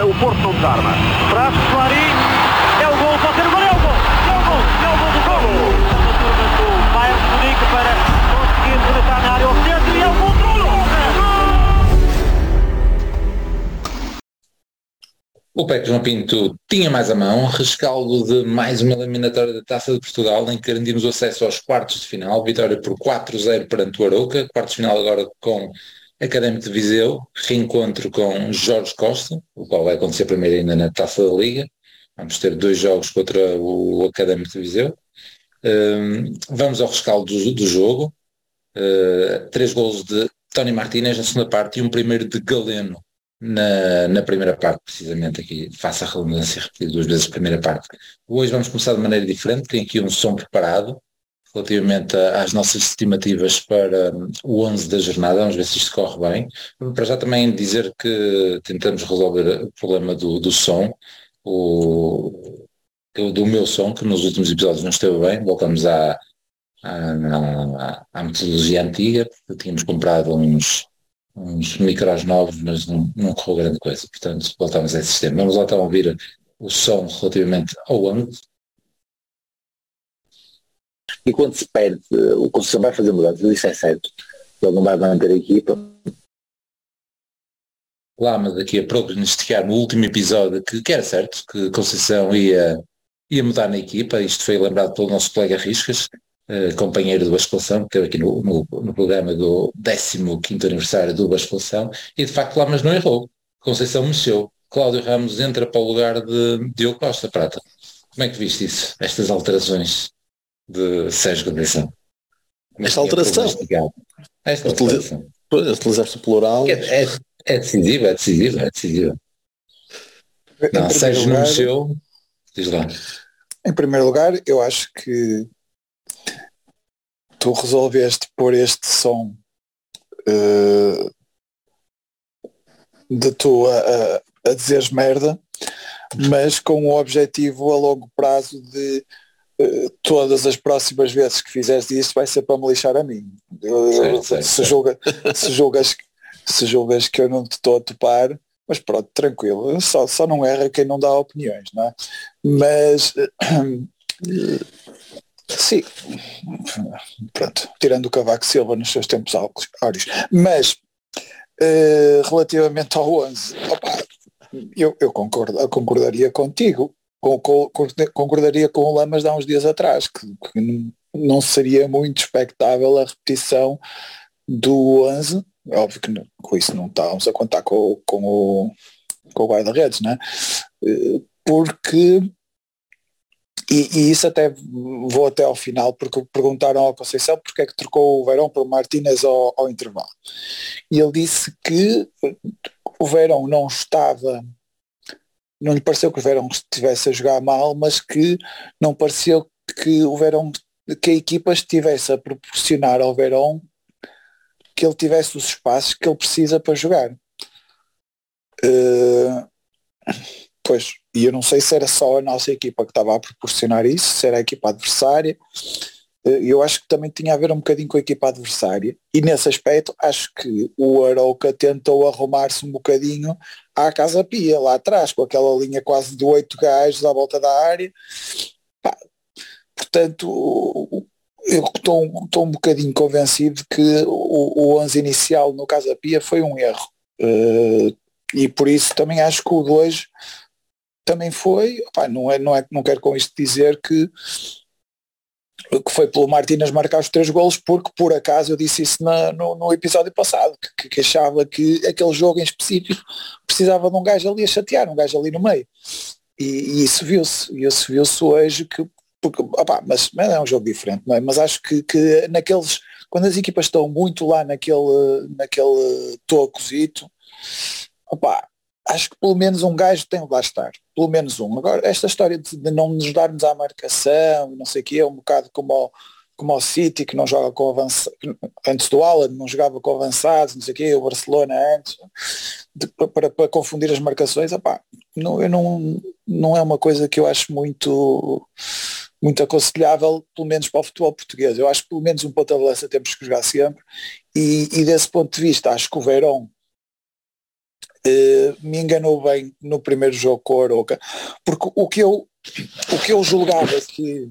uh, o Porto não desarma. Traz Clarim, é o gol, pode ser o gol, é o gol, é o gol, é o gol do gol. A turma Bayern Munique para conseguir penetrar na área ao centro e é o gol do O Pepe João Pinto tinha mais a mão, rescaldo de mais uma eliminatória da Taça de Portugal, em que garantimos o acesso aos quartos de final, vitória por 4-0 perante o Arouca, quartos de final agora com Académico de Viseu, reencontro com Jorge Costa, o qual vai acontecer primeiro ainda na Taça da Liga, vamos ter dois jogos contra o Académico de Viseu. Um, vamos ao rescaldo do, do jogo, uh, três golos de Tony Martínez na segunda parte e um primeiro de Galeno na, na primeira parte, precisamente aqui, faça a redundância repetir duas vezes a primeira parte. Hoje vamos começar de maneira diferente, tem aqui um som preparado relativamente às nossas estimativas para hum, o 11 da jornada, vamos ver se isto corre bem. Para já também dizer que tentamos resolver o problema do, do som, o, do meu som, que nos últimos episódios não esteve bem, voltamos à, à, à metodologia antiga, tínhamos comprado uns, uns micros novos, mas não, não correu grande coisa. Portanto, voltamos a esse sistema. Vamos lá então ouvir o som relativamente ao ângulo. E quando se perde, o Conceição vai fazer mudanças, isso é certo. Ele não vai manter a equipa. Lama daqui a prognosticar no último episódio que, que era certo, que Conceição ia, ia mudar na equipa, isto foi lembrado pelo nosso colega Riscas, uh, companheiro do Basculação, que esteve aqui no, no, no programa do 15 aniversário do Basculação, e de facto Lamas não errou. Conceição mexeu. Cláudio Ramos entra para o lugar de Diogo Costa Prata. Como é que viste isso? Estas alterações de Sérgio Conceição? Esta alteração? Esta alteração. Utilizaste o plural. É, é, é decisiva, é decisiva, é decisiva. Não, Sérgio lugar, não mexeu. Diz lá. Em primeiro lugar, eu acho que tu resolveste pôr este som uh, de tu a, a, a dizeres merda, mas com o objetivo a longo prazo de todas as próximas vezes que fizeres isso vai ser para me lixar a mim. Eu, certo, se, Julga, se, julgas, se julgas que eu não te estou a topar, mas pronto, tranquilo, só, só não erra quem não dá opiniões, não é? Mas Sim, pronto, tirando o Cavaco Silva nos seus tempos áureos. Mas, uh, relativamente ao 11, opa, eu, eu concordo, concordaria contigo, com, com, concordaria com o Lamas de há uns dias atrás, que, que não seria muito expectável a repetição do 11, óbvio que não, com isso não estávamos a contar com, com o, com o guarda-redes, né? Eh, porque e, e, isso até vou até ao final, porque perguntaram ao Conceição porque é que trocou o Verão por Martínez ao, ao intervalo. E ele disse que o Verão não estava, não lhe pareceu que o Verão estivesse a jogar mal, mas que não pareceu que o Verão, que a equipa estivesse a proporcionar ao Verão que ele tivesse os espaços que ele precisa para jogar. Uh, pois, e eu não sei se era só a nossa equipa que estava a proporcionar isso, se era a equipa adversária. Eh, eu acho que também tinha a ver um bocadinho com a equipa adversária. E nesse aspecto acho que o Arauca tentou arrumar-se um bocadinho à Casa Pia, lá atrás, com aquela linha quase de oito gajos à volta da área. Pá, portanto, eu estou, estou um bocadinho convencido que o, o 11 inicial no Casa Pia foi um erro. Uh, e por isso também acho que o 2 também foi, não, é, não, é, não quero com isto dizer que, que foi pelo Martínez marcar os três golos, porque por acaso eu disse isso na, no, no, episódio passado, que, que, achava que aquele jogo em específico precisava de um gajo ali a chatear, um gajo ali no meio. E, e isso viu-se, e isso viu-se hoje que porque, opa, mas, mas, é um jogo diferente, não é? Mas acho que, que naqueles, quando as equipas estão muito lá naquele, naquele tocozito, opa, acho que pelo menos um gajo tem de lá estar, pelo menos um. Agora, esta história de, não nos darmos à marcação, não sei o que, é um bocado como ao, como ao City, que não joga com avançados, antes do Alan, não jogava com avançados, não sei o que, o Barcelona antes, de, para, para, confundir as marcações, opá, não, eu não, não é uma coisa que eu acho muito muito aconselhável, pelo menos para o futebol português. Eu acho que pelo menos um ponto de temos que jogar sempre e, e desse ponto de vista acho que o Verón uh, me enganou bem no primeiro jogo com a Aroca, porque o que eu, o que eu julgava que,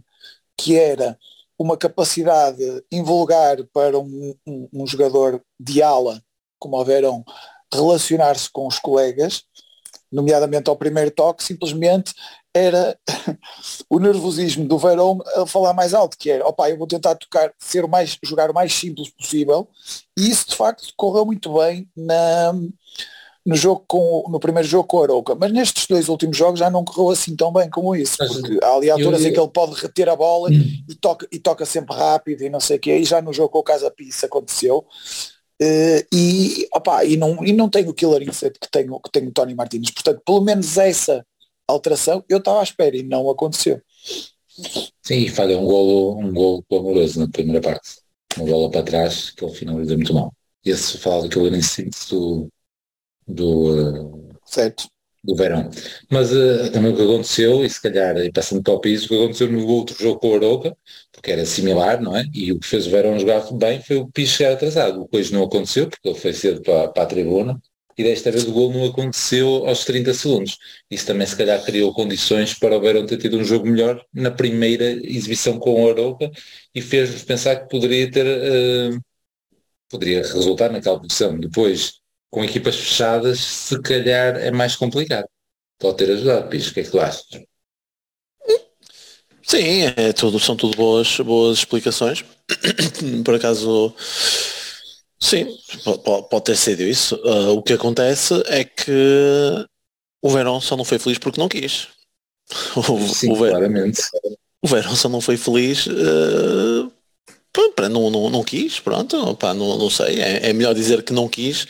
que era uma capacidade invulgar para um, um, um jogador de ala, como o Verão, relacionar-se com os colegas, nomeadamente ao primeiro toque, simplesmente era o nervosismo do Verão a falar mais alto, que era, opa, eu vou tentar tocar, ser o mais, jogar o mais simples possível, e isso de facto correu muito bem na, no, jogo com, no primeiro jogo com o Arouca, mas nestes dois últimos jogos já não correu assim tão bem como isso, porque há ali alturas eu... em que ele pode reter a bola hum. e, toca, e toca sempre rápido e não sei o que, e já no jogo com o Casa Pia aconteceu, Uh, e, opa, e, não, e não tenho o killer instinct que tenho, que tenho o Tony Martins. Portanto, pelo menos essa alteração eu estava à espera e não aconteceu. Sim, falha um golo, um golo amoroso na primeira parte. Uma bola para trás que ele finaliza muito mal. E esse fala do killer instinct do, do, certo do verão. Mas uh, também o que aconteceu, e se calhar, e passando para o piso, o que aconteceu no outro jogo com o Aroca, porque era similar, não é? E o que fez o verão jogar bem foi o piso chegar atrasado. O que hoje não aconteceu, porque ele foi cedo para, para a tribuna, e desta vez o gol não aconteceu aos 30 segundos. Isso também se calhar criou condições para o Verão ter tido um jogo melhor na primeira exibição com o Aroca e fez-nos pensar que poderia ter uh, poderia resultar naquela posição. Depois com equipas fechadas, se calhar é mais complicado. Pode ter ajudado, Pires, o que é que tu achas? Sim, é tudo, são tudo boas, boas explicações. Por acaso, sim, pode, pode ter sido isso. Uh, o que acontece é que o Verão só não foi feliz porque não quis. O, sim, o claramente. O Verão só não foi feliz uh, Pronto, não, não, não quis, pronto, pá, não, não sei, é, é, melhor dizer que não quis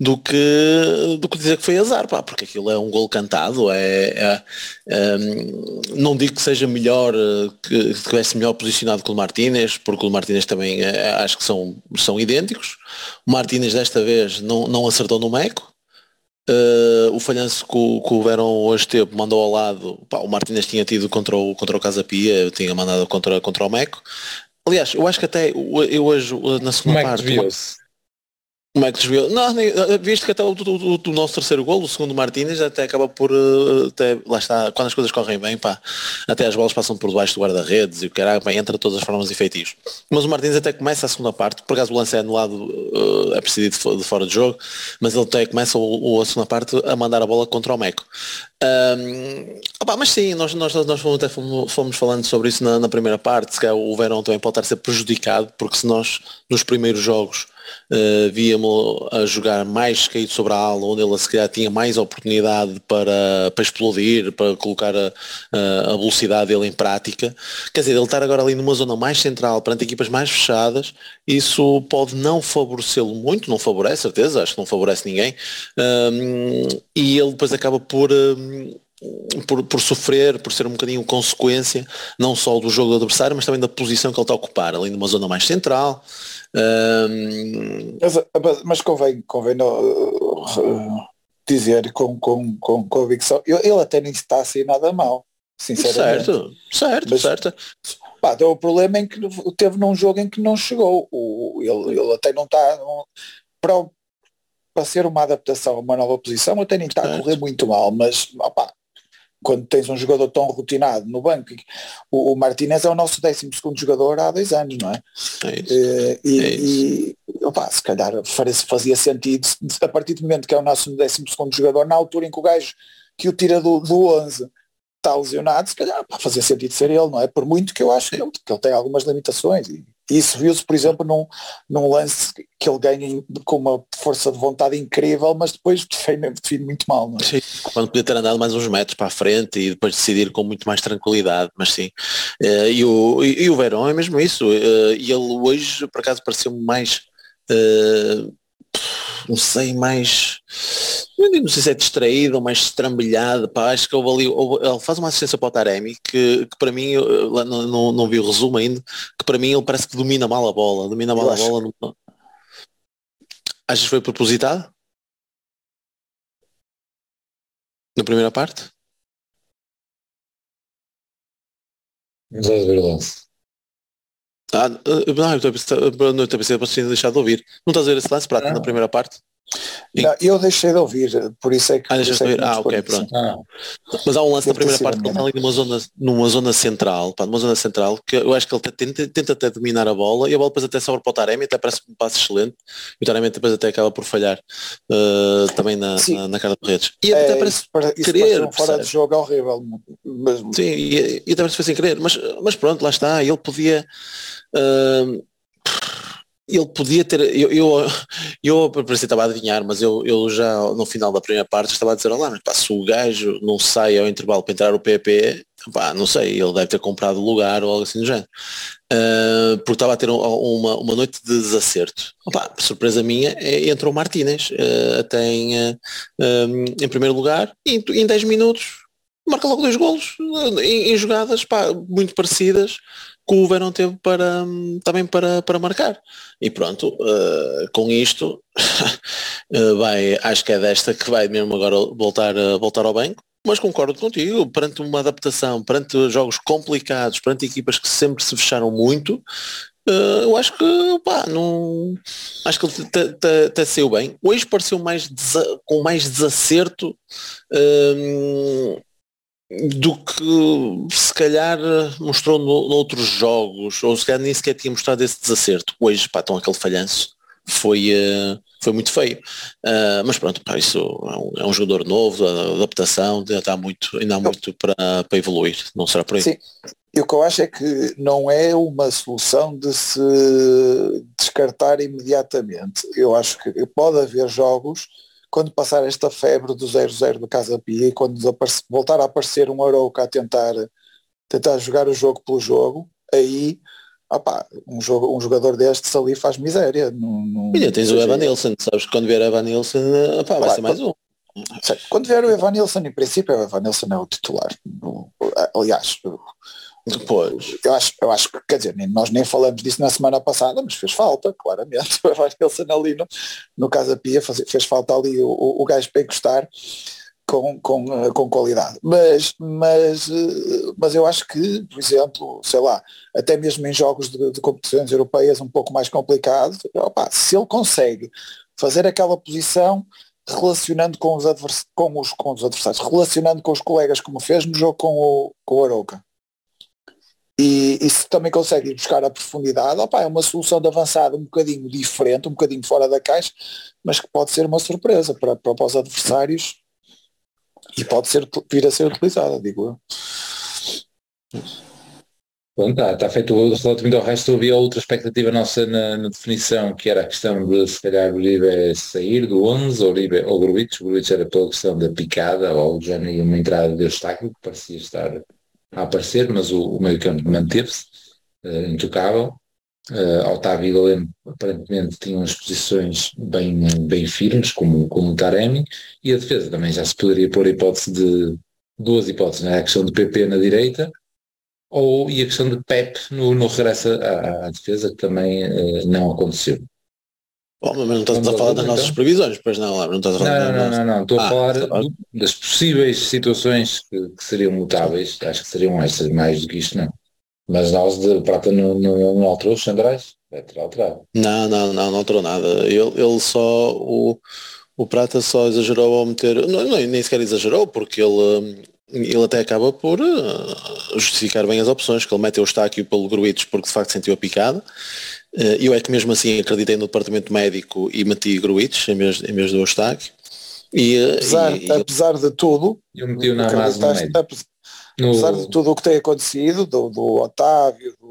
do que, do que dizer que foi azar, pá, porque aquilo é um gol cantado, é, é, é não digo que seja melhor, que, que tivesse melhor posicionado que o Martínez, porque o Martínez também é, acho que são, são idênticos, o Martínez desta vez não, não acertou no Meco, Uh, o falhanço que o, que o Verão hoje teve mandou ao lado, pá, o Martínez tinha tido contra o, contra o Casa Pia, tinha mandado contra, contra o Meco, Aliás, eu acho que até eu hoje na segunda Como parte. Como é que desviou? Não, nem, eh, visto que até o, o, o, nosso terceiro gol, o segundo Martínez, até acaba por. Eh, até, lá está, quando as coisas correm bem, pá, até as bolas passam por debaixo do guarda-redes e o caralho, bem, entra todas as formas e feitios. Mas o Martínez até começa a segunda parte, por acaso o lance é anulado, uh, é preciso de, fora de jogo, mas ele até começa o, a segunda parte a mandar a bola contra o Meco. Um, opa, mas sim, nós, nós, nós fomos, até fomos, fomos falando sobre isso na, na primeira parte, calhar o Verão também pode estar a ser prejudicado, porque se nós nos primeiros jogos Uh, víamos a jogar mais caído sobre a ala, onde ele se calhar tinha mais oportunidade para, para explodir, para colocar a, a, velocidade dele em prática. Quer dizer, ele estar agora ali numa zona mais central, perante equipas mais fechadas, isso pode não favorecê-lo muito, não favorece, certeza, acho que não favorece ninguém. Um, e ele depois acaba por. Um, por, por, sofrer, por ser um bocadinho consequência, não só do jogo do adversário, mas também da posição que ele está a ocupar, ali numa zona mais central, um... Mas, mas, convém, convém uh, dizer com, com, com convicção, ele até nem está a ser nada mal, sinceramente. Certo, certo, mas, certo. Pá, o problema é que teve num jogo em que não chegou. O, ele, ele até não está. para, para ser uma adaptação a uma nova posição, até nem está a correr muito mal, mas opá, quando tens um jogador tão rotinado no banco, o, o Martinez é o nosso 12 segundo jogador há dois anos, não é? é isso. Eh, e, é e opa, se calhar fazia sentido, a partir do momento que é o nosso 12 segundo jogador, na altura em que o gajo que o tira do, do 11 está lesionado, se calhar pá, fazia sentido ser ele, não é? Por muito que eu acho que ele, que ele tem algumas limitações e, isso viu-se, por exemplo, num, num lance que ele ganha com uma força de vontade incrível, mas depois define, define muito mal. Não é? Sim, quando podia ter andado mais uns metros para a frente e depois decidir com muito mais tranquilidade, mas sim. Uh, e, o, e, o Verón é mesmo isso. Uh, e ele hoje, por acaso, pareceu mais. Uh, não sei, mais não sei se é distraído ou mais estrambilhado, pá, acho que houve ali, houve, ele faz uma assistência para o Taremi que, que para mim, eu, não, não, não vi o resumo ainda, que para mim ele parece que domina mal a bola, domina mal eu a acho. bola. Não... Achas que foi propositado? Na primeira parte? Vamos ver o lance. Ah, não, eu estou a pensar, não estou a pensar, deixar de ouvir. Não estás a ver esse lance prático na primeira parte? Não, eu deixei de ouvir, por isso é que. Ah, deixaste é de ouvir? Ah, ok, pronto. Ah, Mas há um lance na primeira parte que ele está ali numa zona, numa zona central, pá, numa zona central, que eu acho que ele tenta, tenta até dominar a bola e a bola depois até sobra para o Taremi, até parece um passo excelente, e o Taremi depois até acaba por falhar eh, também na, na, na cara de redes. E É, até parece isso, para- isso querer, um fora de jogo horrível. Mas, Sim, e, e até parece foi sem querer, mas, mas pronto, lá está, ele podia. ah, ele podia ter. Eu, eu, eu parecia estava a adivinhar, mas eu, eu já no final da primeira parte estava a dizer, olá, pá, se o gajo não sai ao intervalo para entrar o PP, pá, não sei, ele deve ter comprado lugar ou algo assim do género. Ah, porque estava a ter um- uma, uma noite de desacerto. Surpresa minha, é, entrou o Martínez, ah, até em, ah, ah, em primeiro lugar, e em, em 10 minutos marca logo dois golos em, em jogadas pá, muito parecidas que o Verão teve para, também para, para marcar. E pronto, eh, com isto eh, vai, acho que é desta que vai mesmo agora voltar, a, voltar ao banco. Mas concordo contigo, perante uma adaptação, perante jogos complicados, perante equipas que sempre se fecharam muito, eh, eu acho que pá, não acho que ele até saiu bem. Hoje pareceu mais com mais desacerto do que se calhar mostrou no, noutros jogos, ou se calhar nem sequer tinha mostrado esse desacerto. Hoje, pá, então aquele falhanço foi, eh, foi muito feio. Ah, mas pronto, pá, isso é um, é um jogador novo, a adaptação, ainda, está muito, ainda há muito para, para evoluir, não será por aí. Sim. E o que eu acho é que não é uma solução de se descartar imediatamente. Eu acho que pode haver jogos, quando passar esta febre do 0-0 do Casa Pia e quando voltar a aparecer um Arouca a tentar, tentar jogar o jogo pelo jogo, aí opá, um, jogo, um jogador destes ali faz miséria. Não, não- E ainda tens o seja, Evan Nilsson, sabes que quando vier Evan Nilsson, vai ser mais um. Quando vier o Evan Nilsson, em princípio, o Evan Nilsson é o titular. Aliás, Depois. eu acho, eu acho que, quer dizer, nós nem falamos disso na semana passada, mas fez falta, claramente. O Evan Nilsson ali no, no Casa Pia faz- fez falta ali o, o, o gajo para encostar com, com, eh, com qualidade. Mas, mas, eh, mas eu acho que, por exemplo, sei lá, até mesmo em jogos de, de competições europeias um pouco mais complicados, se ele consegue fazer aquela posição relacionando com os, com, os, com os adversários, relacionando com os colegas como fez no jogo com o, com o Arouca e, e se também consegue ir buscar a profundidade, opa, é uma solução de avançada um bocadinho diferente, um bocadinho fora da caixa, mas que pode ser uma surpresa para, para os adversários e pode ser, vir a ser utilizada, digo eu. Bom, está tá feito o relativamente ao resto, havia outra expectativa nossa na, na definição, que era a questão de se calhar o Uribe sair do 11, ou Uribe ou Gruitch, o Gruitch era pela questão da picada, ou já nem uma entrada de obstáculo, que parecia estar a aparecer, mas o, o meio campo manteve-se, eh, intocável. Uh, Otávio e aparentemente tinham as posições bem, bem firmes, como, como o Taremi, e a defesa também já se poderia pôr a hipótese de duas hipóteses, né? a questão de PP na direita ou e a questão de Pep no, no regresso à, à defesa, que também uh, não aconteceu. Bom, mas não estás a falar das nossas então? previsões, pois não, não estás a falar Não, não, não, não, estou a Ah, falar do- das possíveis situações que, seriam mutáveis, acho que seriam estas, mais do que isto não. Mas nós de prata não, não, alterou os centrais, vai ter alterado. Não, não, não, não alterou nada. Ele, ele só, o, o Prata só exagerou ao meter, não, nem sequer exagerou, porque ele, ele até acaba por uh, justificar bem as opções, que ele mete o Estáquio pelo Gruitos porque de facto sentiu a picada. Uh, Eu é que mesmo assim acreditei no departamento médico e meti Gruitos em vez, em vez do Eustáquio. E, uh, Apesar, e- e- apesar de tudo, Eu meti o Namaz no médio. apes- No, apesar de tudo o que tem acontecido, do, do Otávio, do,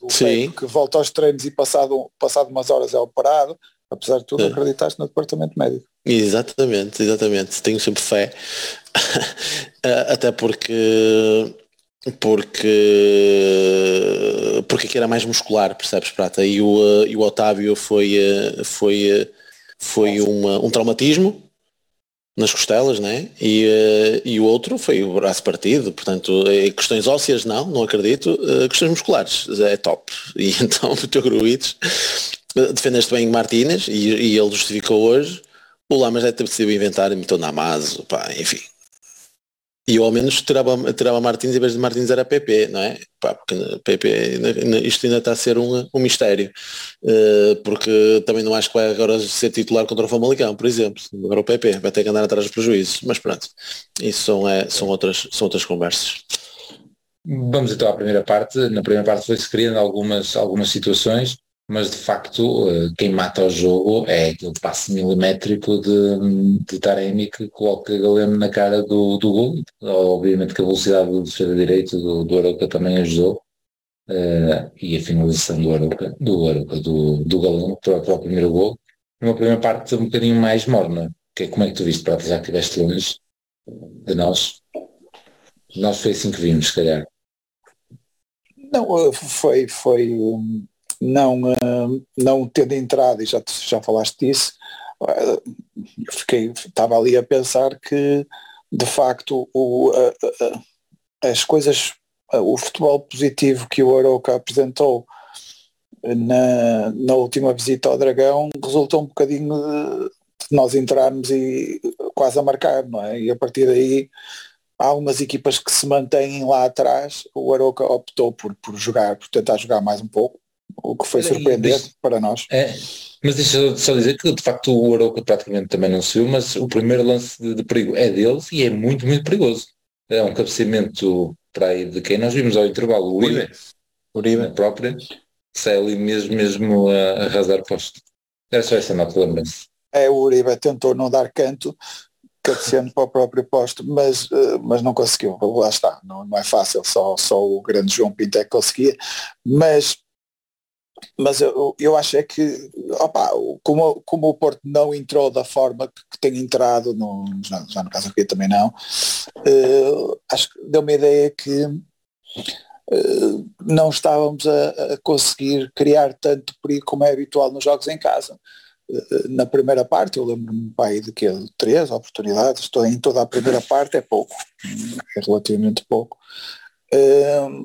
do, do que volta aos treinos e passado, passado umas horas é operado, apesar de tudo É. acreditaste no departamento médico. Exatamente, exatamente. Tenho sempre fé. Ah, Até porque porque porque aqui era mais muscular, percebes, Prata? E o, e o Otávio foi, foi, foi uma, um traumatismo nas costelas, né? E, e o outro foi o braço partido, portanto, eh, questões ósseas não, não acredito, ah, questões musculares, é top. E então o teu Gruites ah, defendeste bem Martínez e, e ele justificou hoje o Lamas deve ter decidido inventar e meteu na Amazo, pá, enfim. E ao menos tirava, tirava Martins em vez de Martins era PP, não é? Pá, PP, isto ainda está a ser um, um mistério. Uh, porque também não acho que vai agora ser titular contra o Famalicão, por exemplo. Agora o PP vai ter que andar atrás dos prejuízos. Mas pronto, isso são, é, são, outras, são outras conversas. Vamos então à primeira parte. Na primeira parte foi-se criando algumas, algumas situações mas de facto eh, quem mata o jogo é aquele passe milimétrico de, de Taremi que coloca Galeno na cara do, do gol. Obviamente que a velocidade do defesa direito do, do Aroca também ajudou. Uh, e a finalização do Aroca, do, Aroca, do, do Galeno para, para o primeiro gol. Numa primeira parte um bocadinho mais morna. Que, é, como é que tu viste para já que estiveste longe de nós? Nós foi assim que vimos, se calhar. Não, eh, foi, foi, não, não tendo entrado, e já, já falaste disso, fiquei, estava ali a pensar que de facto o, as coisas, o futebol positivo que o Aroca apresentou na, na última visita ao Dragão resultou um bocadinho de nós entrarmos e quase a marcar, não é? E a partir daí há algumas equipas que se mantêm lá atrás, o Aroca optou por, por jogar, por tentar jogar mais um pouco, o que foi surpreendente para nós. É, mas deixa só dizer que de facto o Arouca praticamente também não se viu, mas o primeiro lance de, de, perigo é deles e é muito, muito perigoso. É um cabeceamento para aí de quem nós vimos ao intervalo, o Uribe, Uribe própria, sai ali mesmo, mesmo a arrasar posto. Era só essa nota, lembrança. É, o Uribe tentou não dar canto, cabeceando para o próprio posto, mas, eh, mas não conseguiu. Lá está, não, não é fácil, só, só o grande João Pinto é que conseguia, mas mas eu, eu acho é que opa, como, como o Porto não entrou da forma que, que tem entrado, no, já, já no caso aqui também não, uh, acho que deu uma ideia que uh, não estávamos a, a, conseguir criar tanto perigo como é habitual nos jogos em casa. Uh, na primeira parte, eu lembro-me pai de que três oportunidades, estou em toda a primeira parte é pouco, é relativamente pouco.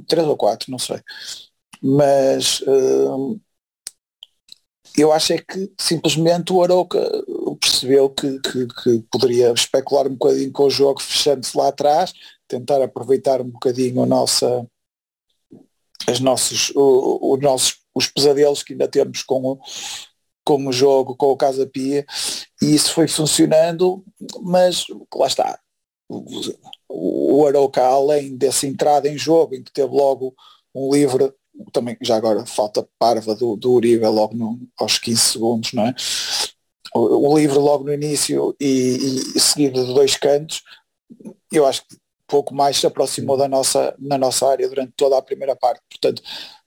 três ou quatro, não sei mas uh, eu acho é que simplesmente o Aroca percebeu que, que, que, poderia especular um bocadinho com o jogo fechando-se lá atrás, tentar aproveitar um bocadinho a nossa, as nossos, o, o nossos, os pesadelos que ainda temos com o, com o jogo, com o Casa Pia, e isso foi funcionando, mas lá está. O, Aroca, além dessa entrada em jogo, em que teve logo um livre também já agora falta parva do, do Uribe logo no, aos 15 segundos, não é? O, o livro logo no início e, e, seguido de dois cantos, eu acho que pouco mais se aproximou da nossa, na nossa área durante toda a primeira parte. Portanto,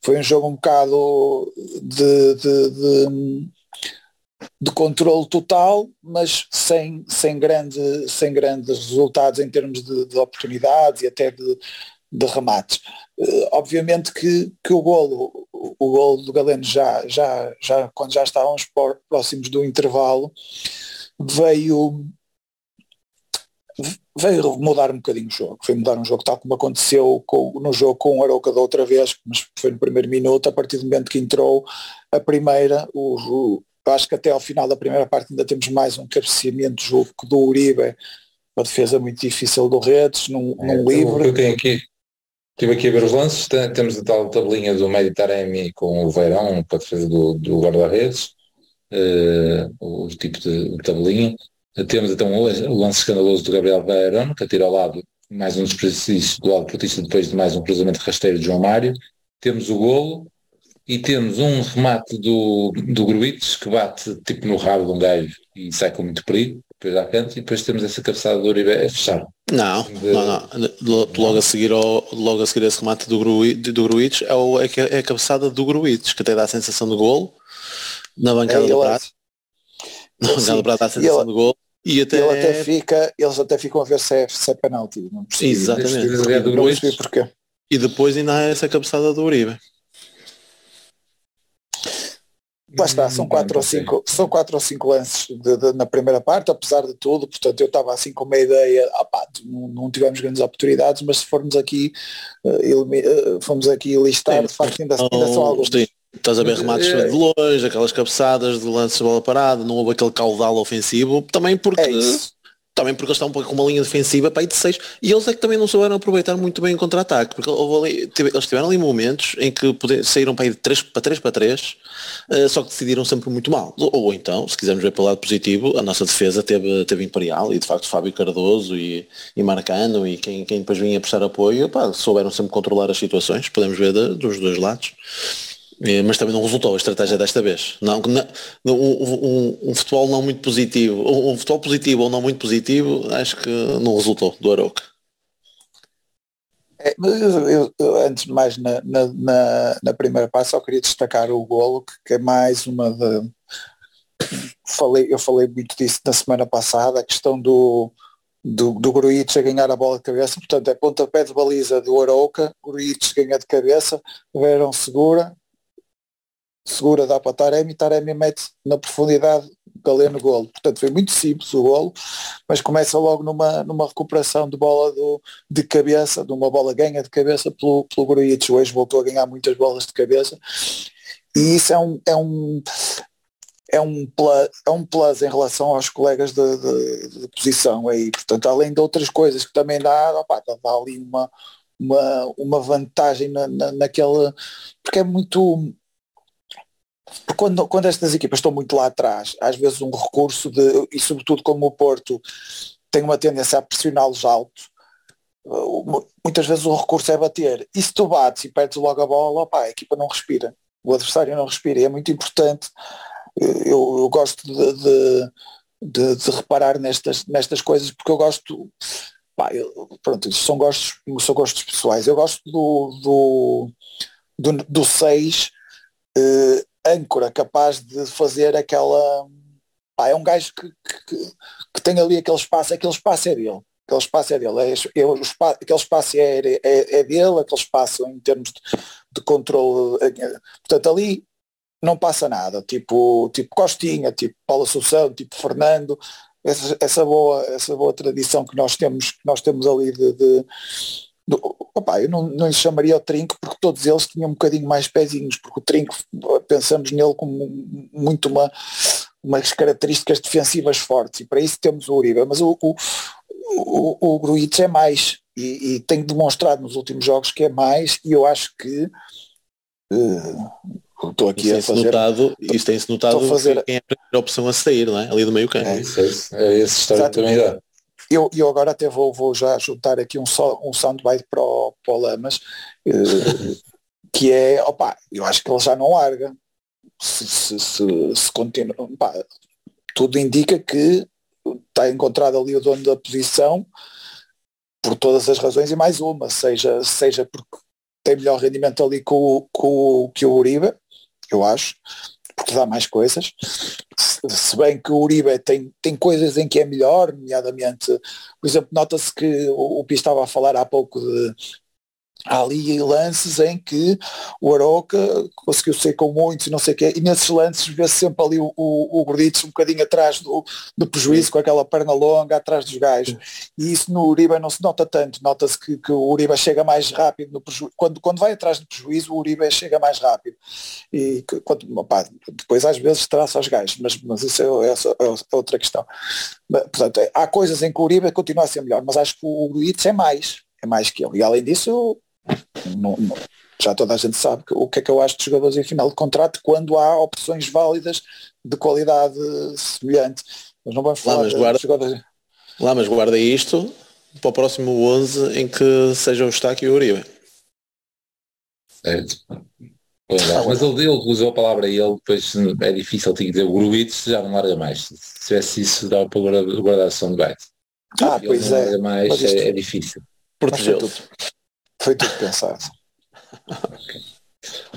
foi um jogo um bocado de, de, de, de controle total, mas sem, sem, grande, sem grandes resultados em termos de, de oportunidades e até de, de remates. Uh, obviamente que, que o golo, o golo do Galeno já, já, já, quando já estávamos próximos do intervalo, veio veio mudar um bocadinho o jogo, foi mudar um jogo tal como aconteceu com, no jogo com o Aroca da outra vez, mas foi no primeiro minuto, a partir do momento que entrou a primeira, o, o acho que até ao final da primeira parte ainda temos mais um cabeceamento jogo do Uribe, uma defesa muito difícil do Redes, num, é, num livre. Eu tenho aqui, Estive aqui a ver os lances, temos a tal tabelinha do Meditaremi com o Veirão para defesa do, do guarda-redes, uh, o tipo de, tabelinha. Temos então o lance escandaloso do Gabriel Veirão, que atira ao lado mais um desperdício do lado portista depois de mais um cruzamento rasteiro de João Mário. Temos o golo e temos um remate do, do Gruites que bate tipo no rabo de um gajo e sai com muito perigo depois à canto e depois temos essa cabeçada do Uribe a fechar. Não, de... não, não. Logo a seguir ao, logo a seguir esse remate do, Gru, do Gruites é, o, é, é a cabeçada do Gruites, que até dá a sensação de golo na bancada é, do prato. Na bancada do prato dá a sensação ele, de golo. E até... Ele até fica, eles até ficam a ver se é, se é penalti. Não Exatamente. Não percebi porquê. E depois ainda há essa cabeçada do Uribe. Lá está, são quatro ou cinco, são quatro ou cinco lances de, de, na primeira parte, apesar de tudo, portanto eu estava assim com uma ideia, ah, não, não, tivemos grandes oportunidades, mas se formos aqui, uh, uh, fomos aqui listar, de facto ainda, ainda são alguns. Sim. Estás a ver remates é. de longe, aquelas cabeçadas de lance de bola parada, não houve aquele caudal ofensivo, também porque é também porque eles estão com uma linha defensiva para ir de 6 e eles é que também não souberam aproveitar muito bem o contra-ataque, porque ali, eles tiveram ali momentos em que poder, saíram para ir de 3 para 3 para 3, uh, só que decidiram sempre muito mal. Ou, então, se quisermos ver pelo lado positivo, a nossa defesa teve, teve Imperial e de facto Fábio Cardoso e, e Marcano e quem, quem depois vinha prestar apoio, pá, souberam sempre controlar as situações, podemos ver de, dos dois lados. É, mas também não resultou a estratégia desta vez. Não, não um, um, futebol não muito positivo, um, futebol positivo ou não muito positivo, acho que não resultou do Aroca. É, eu, eu, antes de mais na, na, na, primeira parte só queria destacar o golo que, é mais uma de falei, eu falei muito disso na semana passada, a questão do, do, do Gruites a ganhar a bola de cabeça, portanto é pontapé de baliza do Arouca, Gruites ganha de cabeça, Verão segura, segura dá para Taremi, Taremi mete na profundidade Galeno golo. Portanto, foi muito simples o golo, mas começa logo numa, numa recuperação de bola do, de cabeça, de uma bola ganha de cabeça pelo, pelo Gruitch. Hoje voltou a ganhar muitas bolas de cabeça. E isso é um, é um, é um, plus, é um plus em relação aos colegas de, de, de posição aí. Portanto, além de outras coisas que também dá, opa, dá ali uma, uma, uma vantagem na, na, naquela. Porque é muito quando, quando estas equipas estão muito lá atrás, às vezes um recurso de, e sobretudo como o Porto tem uma tendência a pressioná-los alto, uh, muitas vezes o recurso é bater. E se tu bates e perdes logo a bola, opa, a equipa não respira. O adversário não respira. E é muito importante. Eu, eu gosto de, de, de, de, reparar nestas, nestas coisas porque eu gosto. Pá, eu, pronto, são gostos, são gostos pessoais. Eu gosto do, do, do, do 6 âncora capaz de fazer aquela. Pá, é um gajo que, que, que, tem ali aquele espaço, aquele espaço é dele. Aquele espaço é dele, é, é, o espaço, aquele espaço é, é, é dele, aquele espaço em termos de, de controle. Portanto, ali não passa nada, tipo, tipo Costinha, tipo Paulo Assunção, tipo Fernando, essa, essa, boa, essa boa tradição que nós temos, que nós temos ali de, de opa, eu não, não lhe chamaria o Trinco porque todos eles tinham um bocadinho mais pezinhos, porque o Trinco pensamos nele como muito uma, umas características defensivas fortes e para isso temos o Uribe, mas o, o, o, o Gruitch é mais e, e tem demonstrado nos últimos jogos que é mais e eu acho que uh, estou aqui isso a fazer notado, isso tem-se notado a fazer quem é a opção a sair, não é? ali do meio campo. É, é, é esse história também dá eu, eu agora até vou, vou já juntar aqui um, so, um soundbite para o, para o Lamas, eh, que é, opa, eu acho que ele já não larga. Se, se, se, se continua, opa, tudo indica que está encontrado ali o dono da posição por todas as razões e mais uma, seja, seja porque tem melhor rendimento ali com, com, que o Uribe, eu acho, porque dá mais coisas. Se bem que o Uribe tem, tem coisas em que é melhor, nomeadamente, por exemplo, nota-se que o, o Pi estava a falar há pouco de há ali lances em que o Aroca conseguiu ser com muitos e não sei o quê, e nesses lances vê-se sempre ali o, o, o Gorditos um bocadinho atrás do, do prejuízo, com aquela perna longa atrás dos gajos. E isso no Uribe não se nota tanto, nota-se que, que, o Uribe chega mais rápido no prejuízo. Quando, quando vai atrás do prejuízo, o Uribe chega mais rápido. E quando, depois às vezes traça aos gajos, mas, mas isso é, é, é outra questão. Mas, portanto, há coisas em que o Uribe continua a ser melhor, mas acho que o Gorditos é mais é mais que ele. E além disso, não, não, já toda a gente sabe que, o que é que eu acho de jogadores em final de contrato quando há opções válidas de qualidade semelhante. Mas não vamos falar lá, mas guarda, jogadores... Lá, mas guarda isto para o próximo 11 em que seja o Estaque e o Uribe. Certo. Ah, mas ele, ele usou a palavra ele, depois é difícil ter que dizer o já não larga mais. Se tivesse isso dava para guardar a som de bite. Ah, ele pois é. mais, é, é, difícil. Protegê-lo. Foi tudo pensado.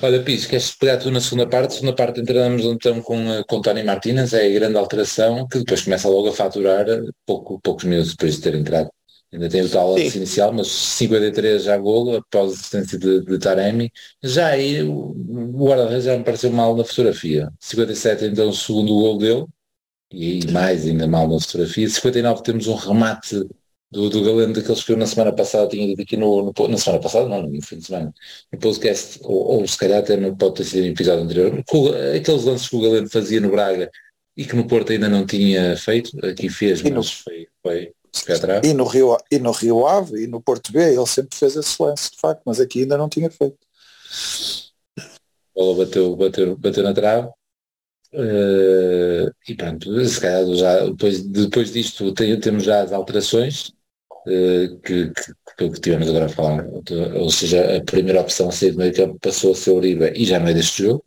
Olha, Pis, queres pegar tu na segunda parte? segunda parte entramos então com, eh, com Tony Martínez, é a grande alteração, que depois começa logo a faturar pouco, poucos minutos depois de ter entrado. Ainda tem o tal inicial, mas 53 já golo, após a assistência de, de Taremi. Já aí o, o guarda-redes já me pareceu mal na fotografia. 57 então o segundo golo dele, e aí mais ainda mal na fotografia. 59 temos um remate do, do Galeno daqueles que eu na semana passada tinha dito aqui no, no, na semana passada, não, no fim de semana, no podcast, ou, ou se calhar até no, pode ter sido no episódio anterior, aqueles lances que o Galeno fazia no Braga, e que no Porto ainda não tinha feito, aqui fez, E no- mas foi, foi, foi atrás. E no, Rio, e no Rio Ave e no Porto B ele sempre fez esse lance, de facto, mas aqui ainda não tinha feito. A bola bateu, bateu, bateu na trave. Eh, e pronto, se calhar já, depois, depois disto tem- temos já as alterações que, que, que, que tivemos agora a falar. Ou seja, a primeira opção a sair do meio campo passou a ser Uribe e já não é deste jogo,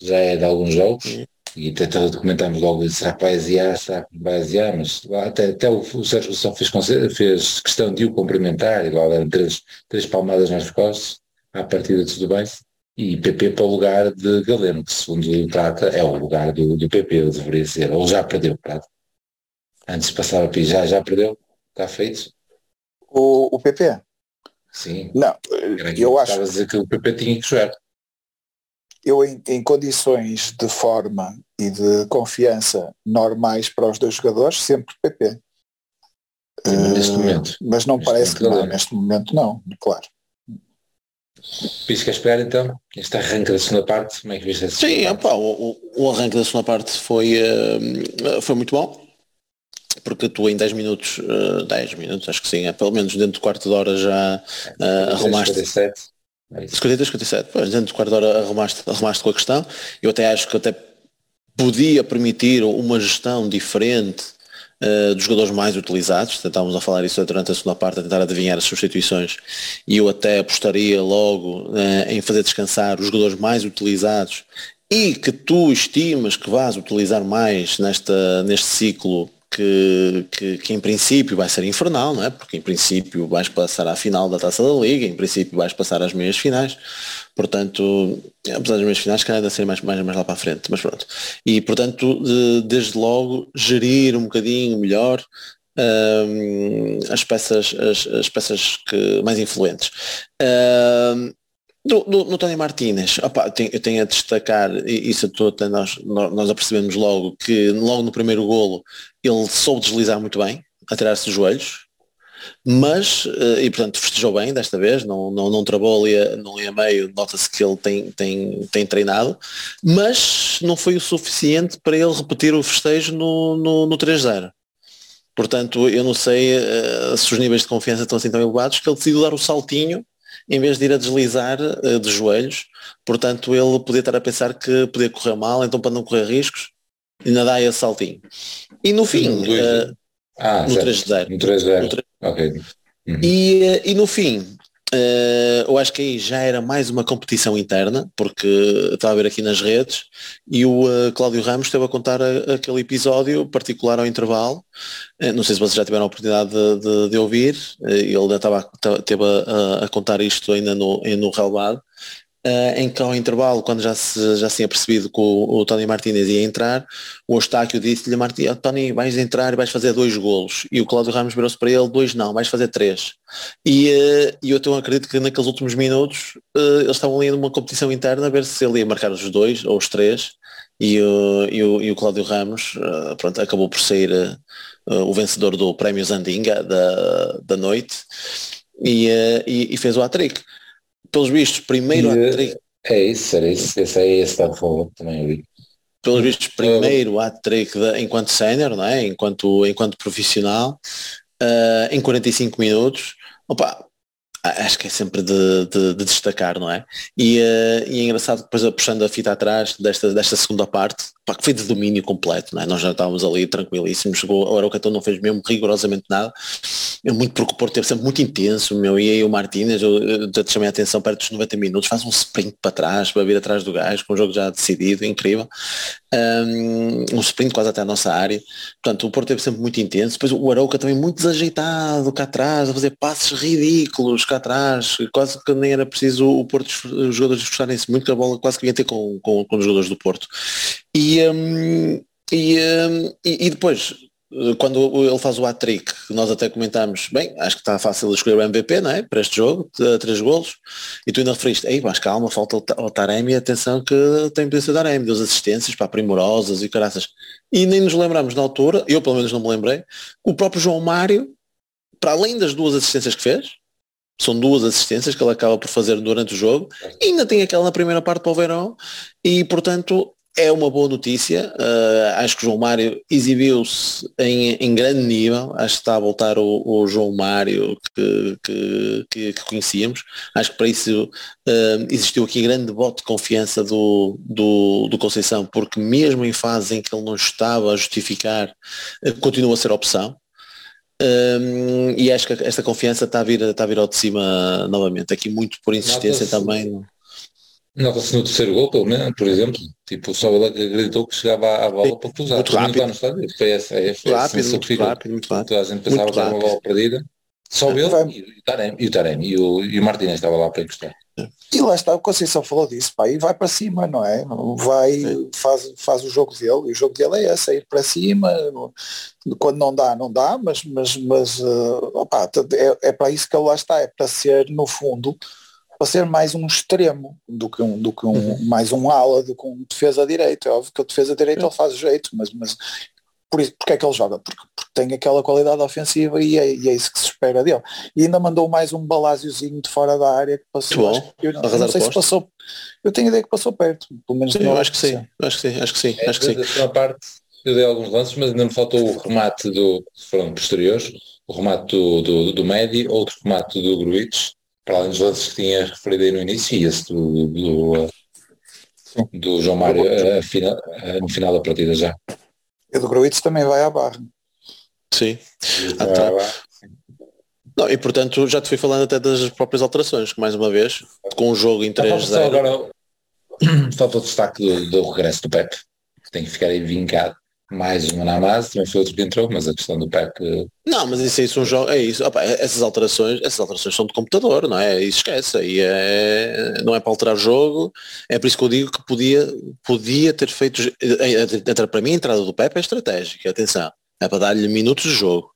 já é de alguns jogos. E até documentámos logo será que vai aziar, será não vai aziar, mas até, até o, o Sérgio só fez, fez questão de o cumprimentar, igual eram três, três palmadas nas costas, à partida tudo bem, e PP para o lugar de Galeno, que segundo o Prata é o lugar do, do PP, deveria ser, ou já perdeu Prata. Antes passava para já, já perdeu, está feito? O, o PP? Sim. Não, eu que acho, Estava a dizer que o PP tinha que jogar. eu em, em condições de forma e de confiança normais para os dois jogadores, sempre PP. Sim, mas neste Eh, momento. Mas não Neste parece que não, neste momento não, claro. Pisca a esperar então, este arranque da segunda parte, como é que viste Sim, segunda opá, o, o- arranque da segunda parte foi, eh, foi muito bom, porque tu em 10 minutos, eh, 10 minutos, acho que sim, é, pelo menos dentro de quarto de hora já eh, arrumaste 57. É isso. 53, 57, pois, dentro de quarto de hora arrumaste, arrumaste com a questão. Eu até acho que até podia permitir uma gestão diferente eh, dos jogadores mais utilizados. Estávamos a falar isso durante a segunda parte, a tentar adivinhar as substituições. E eu até apostaria logo eh, em fazer descansar os jogadores mais utilizados e que tu estimas que vais utilizar mais nesta, neste ciclo que, que, que em princípio vai ser infernal, não é? Porque em princípio vais passar à final da Taça da Liga, em princípio vais passar às meias finais, portanto, apesar das meias finais, calhar ainda ser mais, mais, mais lá para a frente, mas pronto. E portanto, de- desde logo, gerir um bocadinho melhor hum, as peças, as, as peças que, mais influentes. Hum, no Tony Martínez, opa, tenho, eu tenho a destacar, isso até nós, nós apercebemos logo, que logo no primeiro golo ele soube deslizar muito bem, a tirar-se dos joelhos, mas, eh, e portanto festejou bem desta vez, não, não, não travou ali a, não ali a meio, nota-se que ele tem, tem, tem treinado, mas não foi o suficiente para ele repetir o festejo no, no, no 3-0. Portanto, eu não sei eh, se os níveis de confiança estão assim tão elevados que ele decidiu dar o saltinho em vez de ir a deslizar eh, de joelhos. Portanto, ele podia estar a pensar que podia correr mal, então para não correr riscos, ainda dá esse saltinho. E no fim, No dois, eh, Ah, no certo. 3-0. No 3-0. 3-0. Ok. Uhum. E, eh, e no fim, eh, eu acho que aí já era mais uma competição interna, porque estava a ver aqui nas redes, e o eh, Cláudio Ramos esteve a contar a- aquele episódio particular ao intervalo. Eh, não sei se vocês já tiveram a oportunidade de, de- de ouvir, ele ainda estava, a- ta- teve a, a- contar isto ainda no, no relevado. Eh, em que ao intervalo, quando já se, já se tinha percebido que o, o Tony Martínez ia entrar, o Eustáquio disse-lhe, "Marti- oh, Tony, vais entrar e vais fazer dois golos. E o Cláudio Ramos virou-se para ele, dois não, vais fazer três. E, e eu então acredito que naqueles últimos minutos eh, eles estavam ali numa competição interna a ver se ele ia marcar os dois ou os três. E, o- e, o, e o Cláudio Ramos eh, pronto, acabou por sair o vencedor do Prémio Zandinga da, da noite e, e, e fez o hat-trick. Pelos vistos, primeiro E, hat-trick É isso, era isso. Esse é esse da favor também eu vi. pelos vistos, primeiro hat-trick da- enquanto sénior, não é? enquanto, enquanto profissional, ah, em 45 minutos. Opa, a- acho que é sempre de, de- de destacar, não é? E, ah, e é engraçado depois puxando a fita atrás desta, desta segunda parte, pá, que foi de domínio completo, não é? Nós já estávamos ali tranquilíssimos, chegou, o Araucatão não fez mesmo rigorosamente nada. Eu muito porque o Porto teve sempre muito intenso, meu, e aí o Martínez, eu, eu te chamei a atenção perto dos 90 minutos, faz um sprint para trás, para vir atrás do gajo, com o jogo já decidido, incrível. Um, um sprint quase até a nossa área. Portanto, o Porto teve sempre muito intenso. Depois o Arauca também muito desajeitado cá atrás, a fazer passes ridículos atrás, quase que nem era preciso o Porto, os jogadores esforçarem-se muito, a bola quase que ia ter com, com, com os jogadores do Porto. E, um, e, um, e, e depois, quando ele faz o hat-trick, nós até comentámos, bem, acho que está fácil escolher o MVP, não é? Para este jogo, três golos, e tu ainda referiste, ei, mas calma, falta o Ta- o Taremi, atenção que tem potência o Taremi, duas assistências, para primorosas e caraças. E nem nos lembramos na altura, eu pelo menos não me lembrei, o próprio João Mário, para além das duas assistências que fez, são duas assistências que ele acaba por fazer durante o jogo, e ainda tem aquela na primeira parte para o Verão, e portanto é uma boa notícia. Uh, acho que o João Mário exibiu-se em, em, grande nível. Acho que está a voltar o, o João Mário que, que, que, que, conhecíamos. Acho que para isso uh, existiu aqui grande voto de confiança do, do, do, Conceição, porque mesmo em fase em que ele não estava a justificar, uh, continua a ser opção. Um, e acho que esta confiança está a vir, está a vir ao de cima novamente. Aqui muito por insistência também. Nota-se no terceiro gol, pelo menos, por exemplo, tipo, só ele acreditou que chegava à bola para cruzar. Muito rápido. Estádio. Foi essa, é, foi rápido, muito rápido, muito rápido. Toda a gente pensava que era uma bola perdida. Só ele vai... e o Taremi, e o, Taremi, e o, e o Martínez estava lá para encostar. E lá está, o Conceição falou disso, pá, e vai para cima, não é? Vai, faz, faz o jogo dele, e o jogo dele é esse, é ir para cima, quando não dá, não dá, mas, mas, mas uh, opa, é, é para isso que ele lá está, é para ser, no fundo, para ser mais um extremo do que um, do que um uhum. mais um ala do que um defesa direito. É óbvio que o defesa direito ele faz jeito, mas, mas por isso, porque é que ele joga? Porque, porque tem aquela qualidade ofensiva e é, e é, isso que se espera dele. E ainda mandou mais um baláziozinho de fora da área que passou. Acho, eu não, não sei se passou. Eu tenho ideia que passou perto, pelo menos. Sim, eu acho que sim, acho que sim, acho que sim, é, acho que sim. parte eu dei alguns lances, mas ainda me faltou o remate do, foram posteriores, o remate do, do, do Medi, outro remate do Gruites, para além dos lances que tinha referido aí no início e esse do, do, do João Mário a, a final, a, no final da partida já. E do Gruitz também vai à barra. Sim. Ah, tá. Não, e portanto já te fui falando até das próprias alterações, que mais uma vez, com o jogo em 3-0. Agora falta o destaque do, do regresso do Pep, que tem que ficar aí vincado mais uma na base, também foi outro que entrou, mas a questão do PEC. Não, mas isso, isso é um jogo, é isso. Opa, essas alterações, essas alterações são de computador, não é? Isso esquece. Aí é, não é para alterar o jogo, é por isso que eu digo que podia, podia ter feito. Para mim a entrada do Pepe é estratégica, atenção. É para dar-lhe minutos de jogo.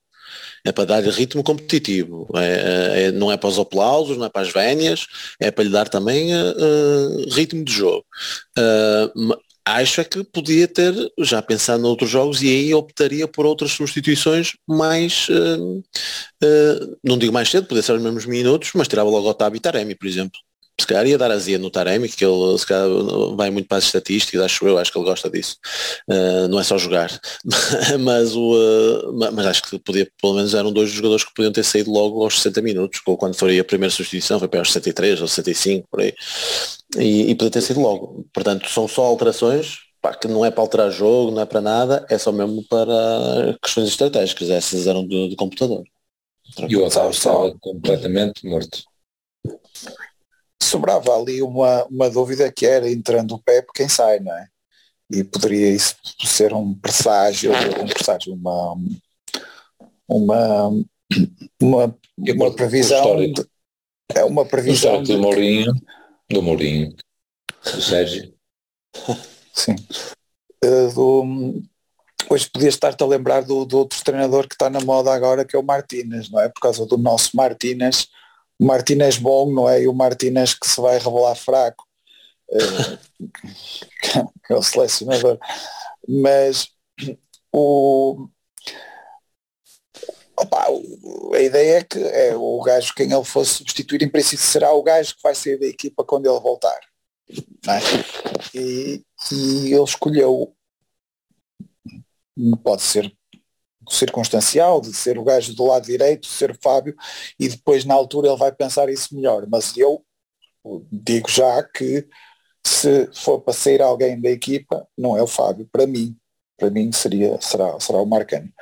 É para dar-lhe ritmo competitivo. É, é, não é para os aplausos, não é para as vénias, é para lhe dar também uh, ritmo de jogo. Uh, acho é que podia ter já pensado noutros jogos e aí optaria por outras substituições mais, uh, uh, não digo mais cedo, podia ser os mesmos minutos, mas tirava logo o Otávio e Taremi, por exemplo. Se calhar ia dar azia no Taremi, que ele se calhar vai muito para as estatísticas, acho eu, acho que ele gosta disso. Uh, não é só jogar. mas, o, mas acho que podia, pelo menos eram dois jogadores que podiam ter saído logo aos 60 minutos, ou quando foi a primeira substituição, foi para aos 63 ou 65, por aí e, e poder ter sido logo. Portanto, são só alterações pá, que não é para alterar jogo, não é para nada, é só mesmo para questões estratégicas. Essas eram de, de computador. E o Otávio estava completamente morto. Sobrava ali uma, uma dúvida que era entrando o Pep quem sai, não é? E poderia isso ser um presságio, um presságio, uma uma uma, uma previsão é uma previsão de, Mourinho do Mourinho, do Sérgio. Sim. Uh, do, hoje podias estar-te a lembrar do, do, outro treinador que está na moda agora, que é o Martínez, não é? Por causa do nosso Martínez. O Martínez bom, não é? E o Martínez que se vai revelar fraco. Que é o selecionador. Mas o, Opa, a ideia é que é o gajo quem ele fosse substituir em princípio será o gajo que vai sair da equipa quando ele voltar. É? E, e ele escolheu pode ser circunstancial, de ser o gajo do lado direito, ser o Fábio, e depois na altura ele vai pensar isso melhor. Mas eu digo já que se for para sair alguém da equipa, não é o Fábio, para mim para mim seria, será, será o Marcano,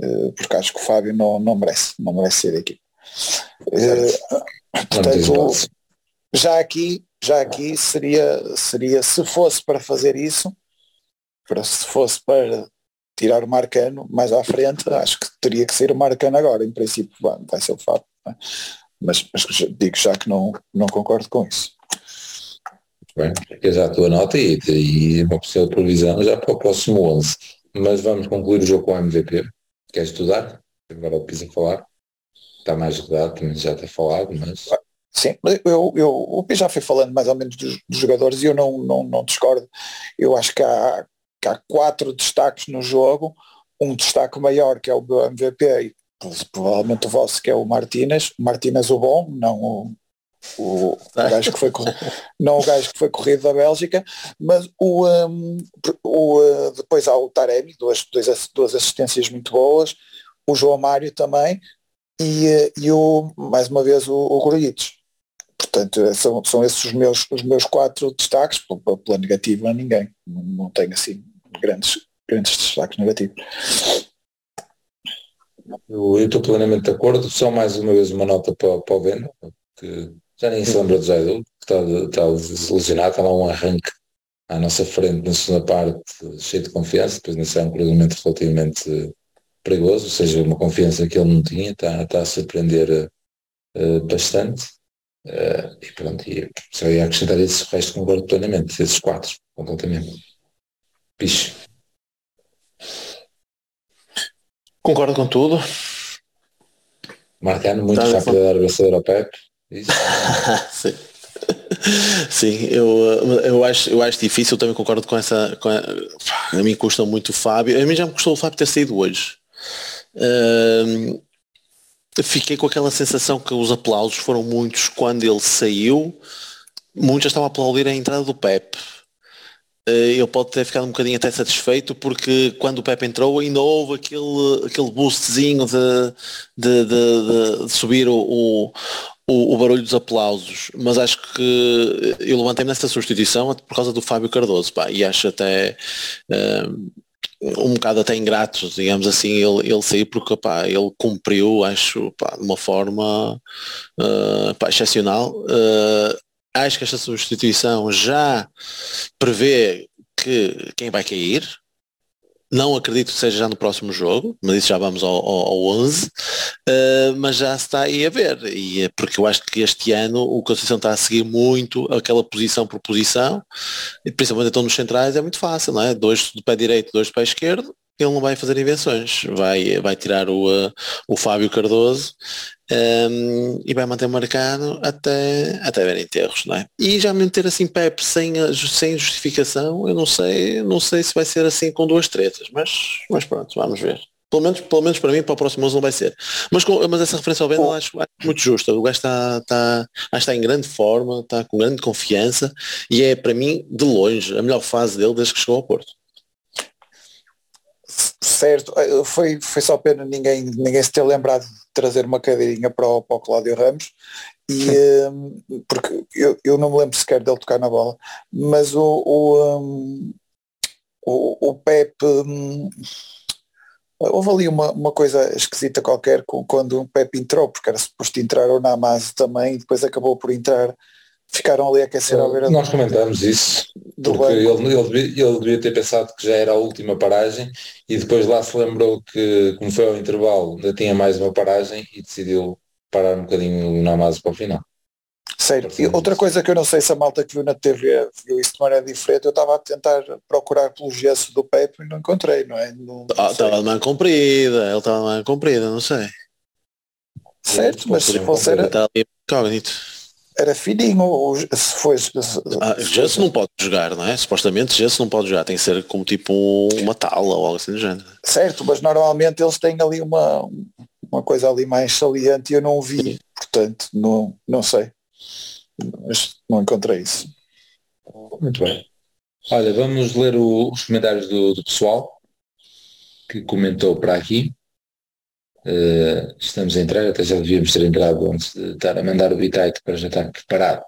uh, porque acho que o Fábio não, não merece, não merece ser aqui. Uh, portanto, já aqui, já aqui seria, seria, se fosse para fazer isso, para, se fosse para tirar o Marcano mais à frente, acho que teria que ser o Marcano agora, em princípio vai, ser o Fábio. É? Mas, mas digo já que não, não concordo com isso. Bem, já a tua nota e, e uma possível previsão já para o próximo 11. Mas vamos concluir o jogo com o MVP. Queres estudar? Agora o Pisa falar. Está mais rodado, também já está falado, mas. Sim, eu, eu, o Pisa já foi falando mais ou menos dos, dos, jogadores e eu não, não, não discordo. Eu acho que há, que há quatro destaques no jogo, um destaque maior que é o meu MVP e provavelmente o vosso que é o Martínez, Martínez o bom, não o, o, gajo que foi não o gajo que foi corrido da Bélgica, mas o, um, o uh, depois há o Taremi, duas, duas, duas assistências muito boas, o João Mário também e, e o, mais uma vez o, o Portanto, são, são esses os meus, os meus quatro destaques, pela, pela negativa a ninguém. Não, não tenho assim grandes, grandes destaques negativos. Eu estou plenamente de acordo, só mais uma vez uma nota para, para o Venda, que já nem se lembra do Zé que está, está lesionado, está lá um arranque à nossa frente na segunda parte, cheio de confiança, depois nesse é um cruzamento relativamente perigoso, ou seja, uma confiança que ele não tinha, está, está a surpreender uh, bastante. Uh, e pronto, e só ia acrescentar isso, o resto concordo plenamente, esses quatro, completamente. Piche. Concordo com tudo. Marcano, muito tá rápido a dar vencedor ao Pepe. Sim. Sim, eu, eu, acho, eu acho difícil, também concordo com essa. Com a, a mim custa muito o Fábio. A mim já me custou o Fábio ter saído hoje. Uh, fiquei com aquela sensação que os aplausos foram muitos quando ele saiu. Muitos estavam a aplaudir a entrada do Pep. Eh, ele pode ter ficado um bocadinho até satisfeito porque quando o Pepe entrou ainda houve aquele, aquele boostzinho de, de, de, de subir o, o, o, barulho dos aplausos, mas acho que eu levantei-me nessa substituição por causa do Fábio Cardoso, pá, e acho até um, eh, um bocado até ingrato, digamos assim, ele, ele sair porque pá, ele cumpriu, acho, pá, de uma forma uh, pá, excepcional. Uh, acho que esta substituição já prevê que quem vai cair. Não acredito que seja já no próximo jogo, mas isso já vamos ao, ao, ao 11, uh, eh, mas já se está aí a ver, e é porque eu acho que este ano o Conceição está a seguir muito aquela posição por posição, e principalmente então nos centrais é muito fácil, não é? Dois do pé direito, dois do pé esquerdo, ele não vai fazer invenções, vai, vai tirar o, uh, o Fábio Cardoso um, e vai manter marcado até, até ver enterros, não é? E já meter assim Pepe sem, sem justificação, eu não sei, não sei se vai ser assim com duas tretas, mas, mas pronto, vamos ver. Pelo menos, pelo menos para mim, para o próximo não vai ser. Mas, com, mas essa referência ao Bento acho, acho muito justa. O gajo está, está, está em grande forma, está com grande confiança e é para mim, de longe, a melhor fase dele desde que chegou ao Porto certo, eh, foi, foi só pena ninguém, ninguém se ter lembrado de trazer uma cadeirinha para o, para o Cláudio Ramos. E um, porque eu, eu não me lembro sequer dele tocar na bola, mas o, o, um, o, o Pepe um, houve ali uma, uma coisa esquisita qualquer quando o Pepe entrou, porque era suposto entrar o Namaz também e depois acabou por entrar ficaram ali a aquecer ao beira Nós comentamos isso, porque ele, ele, devia, ele devia ter pensado que já era a última paragem e depois lá se lembrou que, como foi ao intervalo, ainda tinha mais uma paragem e decidiu parar um bocadinho o Namazo para o final. Sério, e outra coisa que eu não sei se a malta que viu na TV viu isso de maneira diferente, eu estava a tentar procurar pelo gesso do Pepe e não encontrei, não é? Não, ah, estava de mão comprida, ele estava de mão comprida, não sei. Certo, mas se fosse era... Está ali incógnito era fininho, se foi. Se, ah, se não pode jogar, não é? Supostamente se não pode jogar, tem que ser como tipo uma tala ou algo assim do género. Certo, mas normalmente eles têm ali uma, uma coisa ali mais saliente e eu não vi, Sim. portanto, não, não sei. Mas não encontrei isso. Muito bem. Olha, vamos ler o, os comentários do, do pessoal que comentou para aqui. Uh, estamos a entrar, até já devíamos ter entrado antes de estar a mandar o bitite para já estar preparado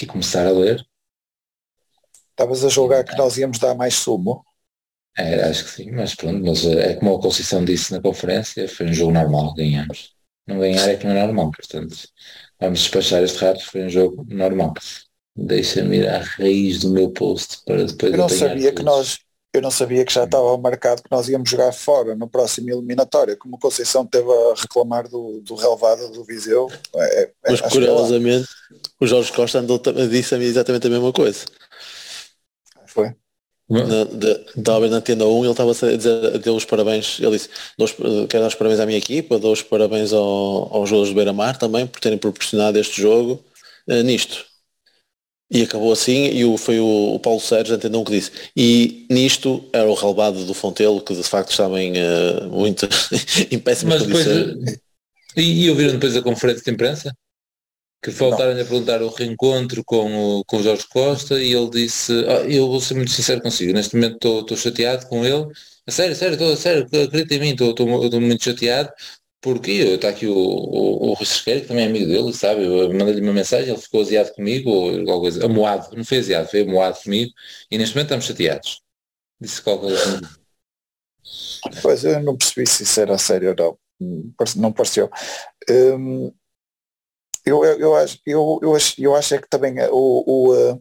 e começar a ler. Estavas a julgar que nós íamos dar mais sumo? É, acho que sim, mas pronto, mas eh, é como a Conceição disse na conferência, foi um jogo normal, ganhamos. Não ganhar é que não é normal, portanto, vamos despachar este rato, foi um jogo normal. Deixa-me ir à raiz do meu post para depois Eu não sabia que nós eu não sabia que já estava marcado que nós íamos jogar fora no próximo eliminatório, como o Conceição teve a reclamar do, do relevado do Viseu. É, é, Mas curiosamente o Jorge Costa andou, disse a mim exatamente a mesma coisa. Foi. Estava na tenda 1 ele estava a dizer deu os parabéns, ele disse, quero dar os parabéns à minha equipa, dou os parabéns ao, aos jogadores do Beira-Mar também por terem proporcionado este jogo uh, nisto. E acabou assim, e o, foi o, o Paulo Sérgio entendeu que disse. E nisto era o relevado do Fontelo, que de facto estava em uh, muito em péssimas Mas condições. Depois, e, e ouviram depois a conferência de imprensa? que faltaram a perguntar o reencontro com o, com o Jorge Costa e ele disse, "Ah, eu vou ser muito sincero consigo, neste momento estou- chateado com ele, a sério, sério, estou, a sério, acredita em mim, estou muito chateado, porque está aqui o, o, o que também é amigo dele, sabe, eu mandei-lhe uma mensagem, ele ficou aziado comigo, ou alguma coisa, amoado, não foi aziado, foi amoado comigo, e neste momento estamos chateados. Disse qualquer coisa. Pois eu não percebi se isso era sério ou não. Não pareceu. Hum, eu, eu, eu acho, eu, eu, acho, eu acho é que também o, o, eh,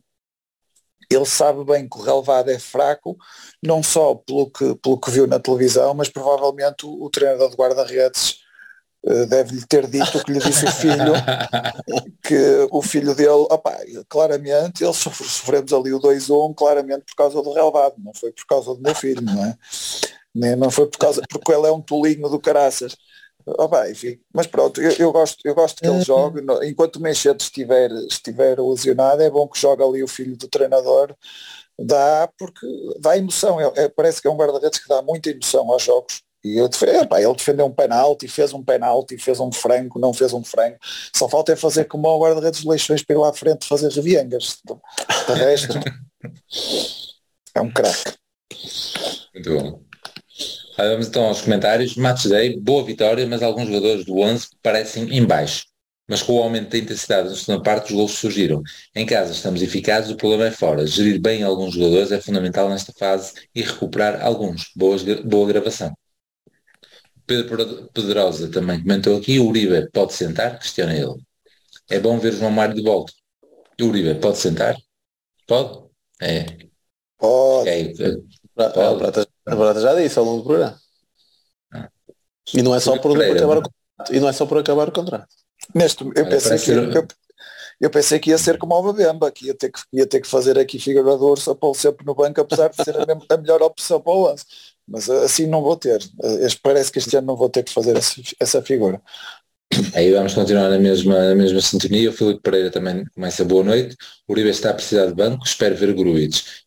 ele sabe bem que o relevado é fraco, não só pelo que, pelo que viu na televisão, mas provavelmente o, o treinador de guarda-redes deve-lhe ter dito o que lhe disse o filho, que o filho dele, opá, claramente, eles sofre- sofremos ali o 2-1 claramente por causa do relevado, não foi por causa do meu filho, não é? Nem- Não foi por causa, porque ele é um tolinho do caraças. Opá, enfim, mas pronto, eu, eu gosto, eu gosto que ele jogue, no- enquanto o Menchete estiver, estiver lesionado, é bom que jogue ali o filho do treinador, dá, porque dá emoção, é, é- parece que é um guarda-redes que dá muita emoção aos jogos, e eu defe- epá, ele defendeu um penalti, fez um penalti, fez um franco, não fez um franco. Só falta é fazer como o guarda-redes de Leixões lá à frente fazer reviengas. De resto, é um craque. Muito bom. Ah, Vamos então aos comentários. Match Day, boa vitória, mas alguns jogadores do 11 parecem em baixo. Mas com o aumento da intensidade na segunda parte, os gols surgiram. Em casa estamos eficazes, o problema é fora. Gerir bem alguns jogadores é fundamental nesta fase e recuperar alguns. Boas, boa gravação. Pedro Pedrosa também comentou aqui, o Uribe pode sentar? Questiona ele. É bom ver o João Mário de volta. O Uribe pode sentar? Pode? É. Pode. é. A Prata, a Prata já disse ao longo do programa. E não é só por, acabar o contrato. E não é só por acabar o contrato. Neste, eu, Olha, pensei que, ser- eu, eu pensei que ia ser como o Babemba, que ia ter que, ia ter que fazer aqui figura de urso a pô-lo sempre no banco, apesar de ser a, mesma- a melhor opção para o lance. Mas uh, assim não vou ter. Este- parece que este ano não vou ter que fazer essa, figura. Aí vamos continuar na mesma, na mesma sintonia. O Filipe Pereira também começa boa noite. O Uribe está a precisar de banco. Espero ver Gruites.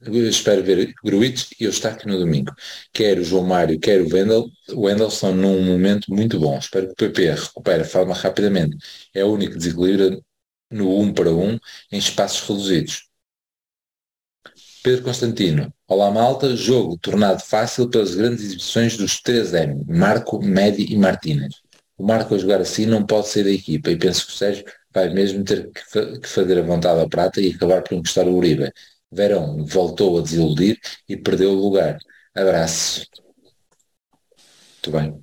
Espero ver Gruites e eu estar aqui no domingo. Quer o João Mário, quer o Wendel. O Wendel estão num momento muito bom. Espero que o PP recupere a forma rapidamente. É o único desequilíbrio no 1 para 1 em espaços reduzidos. Pedro Constantino. Olá malta, jogo tornado fácil pelas grandes exibições dos 3M, Marco, Medi e Martínez. O Marco a jogar assim não pode ser da equipa e penso que o Sérgio vai mesmo ter que, fa- que fazer a vontade à prata e acabar por encostar o Uribe. Verão voltou a desiludir e perdeu o lugar. Abraço. Muito bem.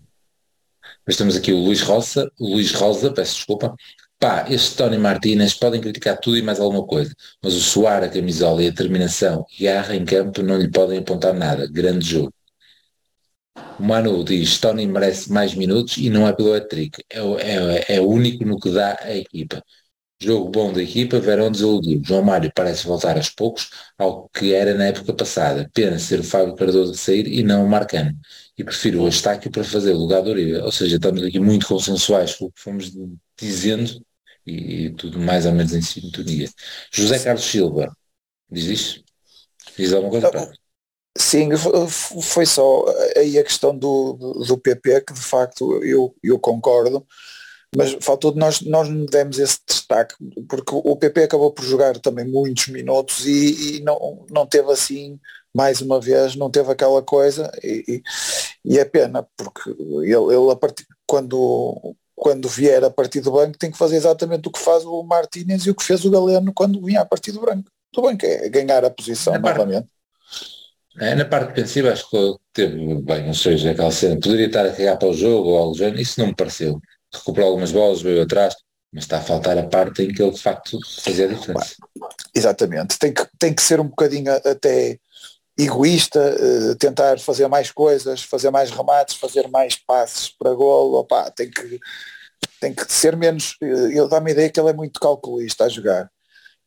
Mas temos aqui o Luís Rosa, o Luís Rosa, peço desculpa. Pá, este Tony Martínez podem criticar tudo e mais alguma coisa, mas o suar, a camisola e a determinação e garra em campo não lhe podem apontar nada. Grande jogo. O Manu diz Tony merece mais minutos e não é pelo hat-trick. É, é, é único no que dá a equipa. Jogo bom da equipa, Verão desiludiu. João Mário parece voltar aos poucos ao que era na época passada. Pena ser o Fábio Cardoso a sair e não o Marcano. E prefiro o Estáquio para fazer o lugar do Uribe. Ou seja, estamos aqui muito consensuais com o que fomos dizendo e, tudo mais ou menos em sintonia. José Carlos Silva, diz isso? Diz alguma coisa para Sim, f- foi só aí a questão do, do PP, que de facto eu, eu concordo, mas faltou de nós, nós não demos esse destaque, porque o PP acabou por jogar também muitos minutos e, e não, não teve assim, mais uma vez, não teve aquela coisa e, e, e é pena, porque ele, ele a partir, quando, quando vier a partir do banco tem que fazer exatamente o que faz o Martínez e o que fez o Galeno quando vinha a partir do branco. Do banco é ganhar a posição Na parte- novamente. É, na parte defensiva acho que teve bem, não sei, aquela cena, poderia estar a cagar para o jogo ou algo género, isso não me pareceu. Recuperou algumas bolas, veio atrás, mas está a faltar a parte em que ele de facto fazia a diferença. Exatamente. Tem que, tem que ser um bocadinho até egoísta, eh, tentar fazer mais coisas, fazer mais remates, fazer mais passes para golo, opá, tem que, tem que ser menos, eh, ele dá-me a ideia que ele é muito calculista a jogar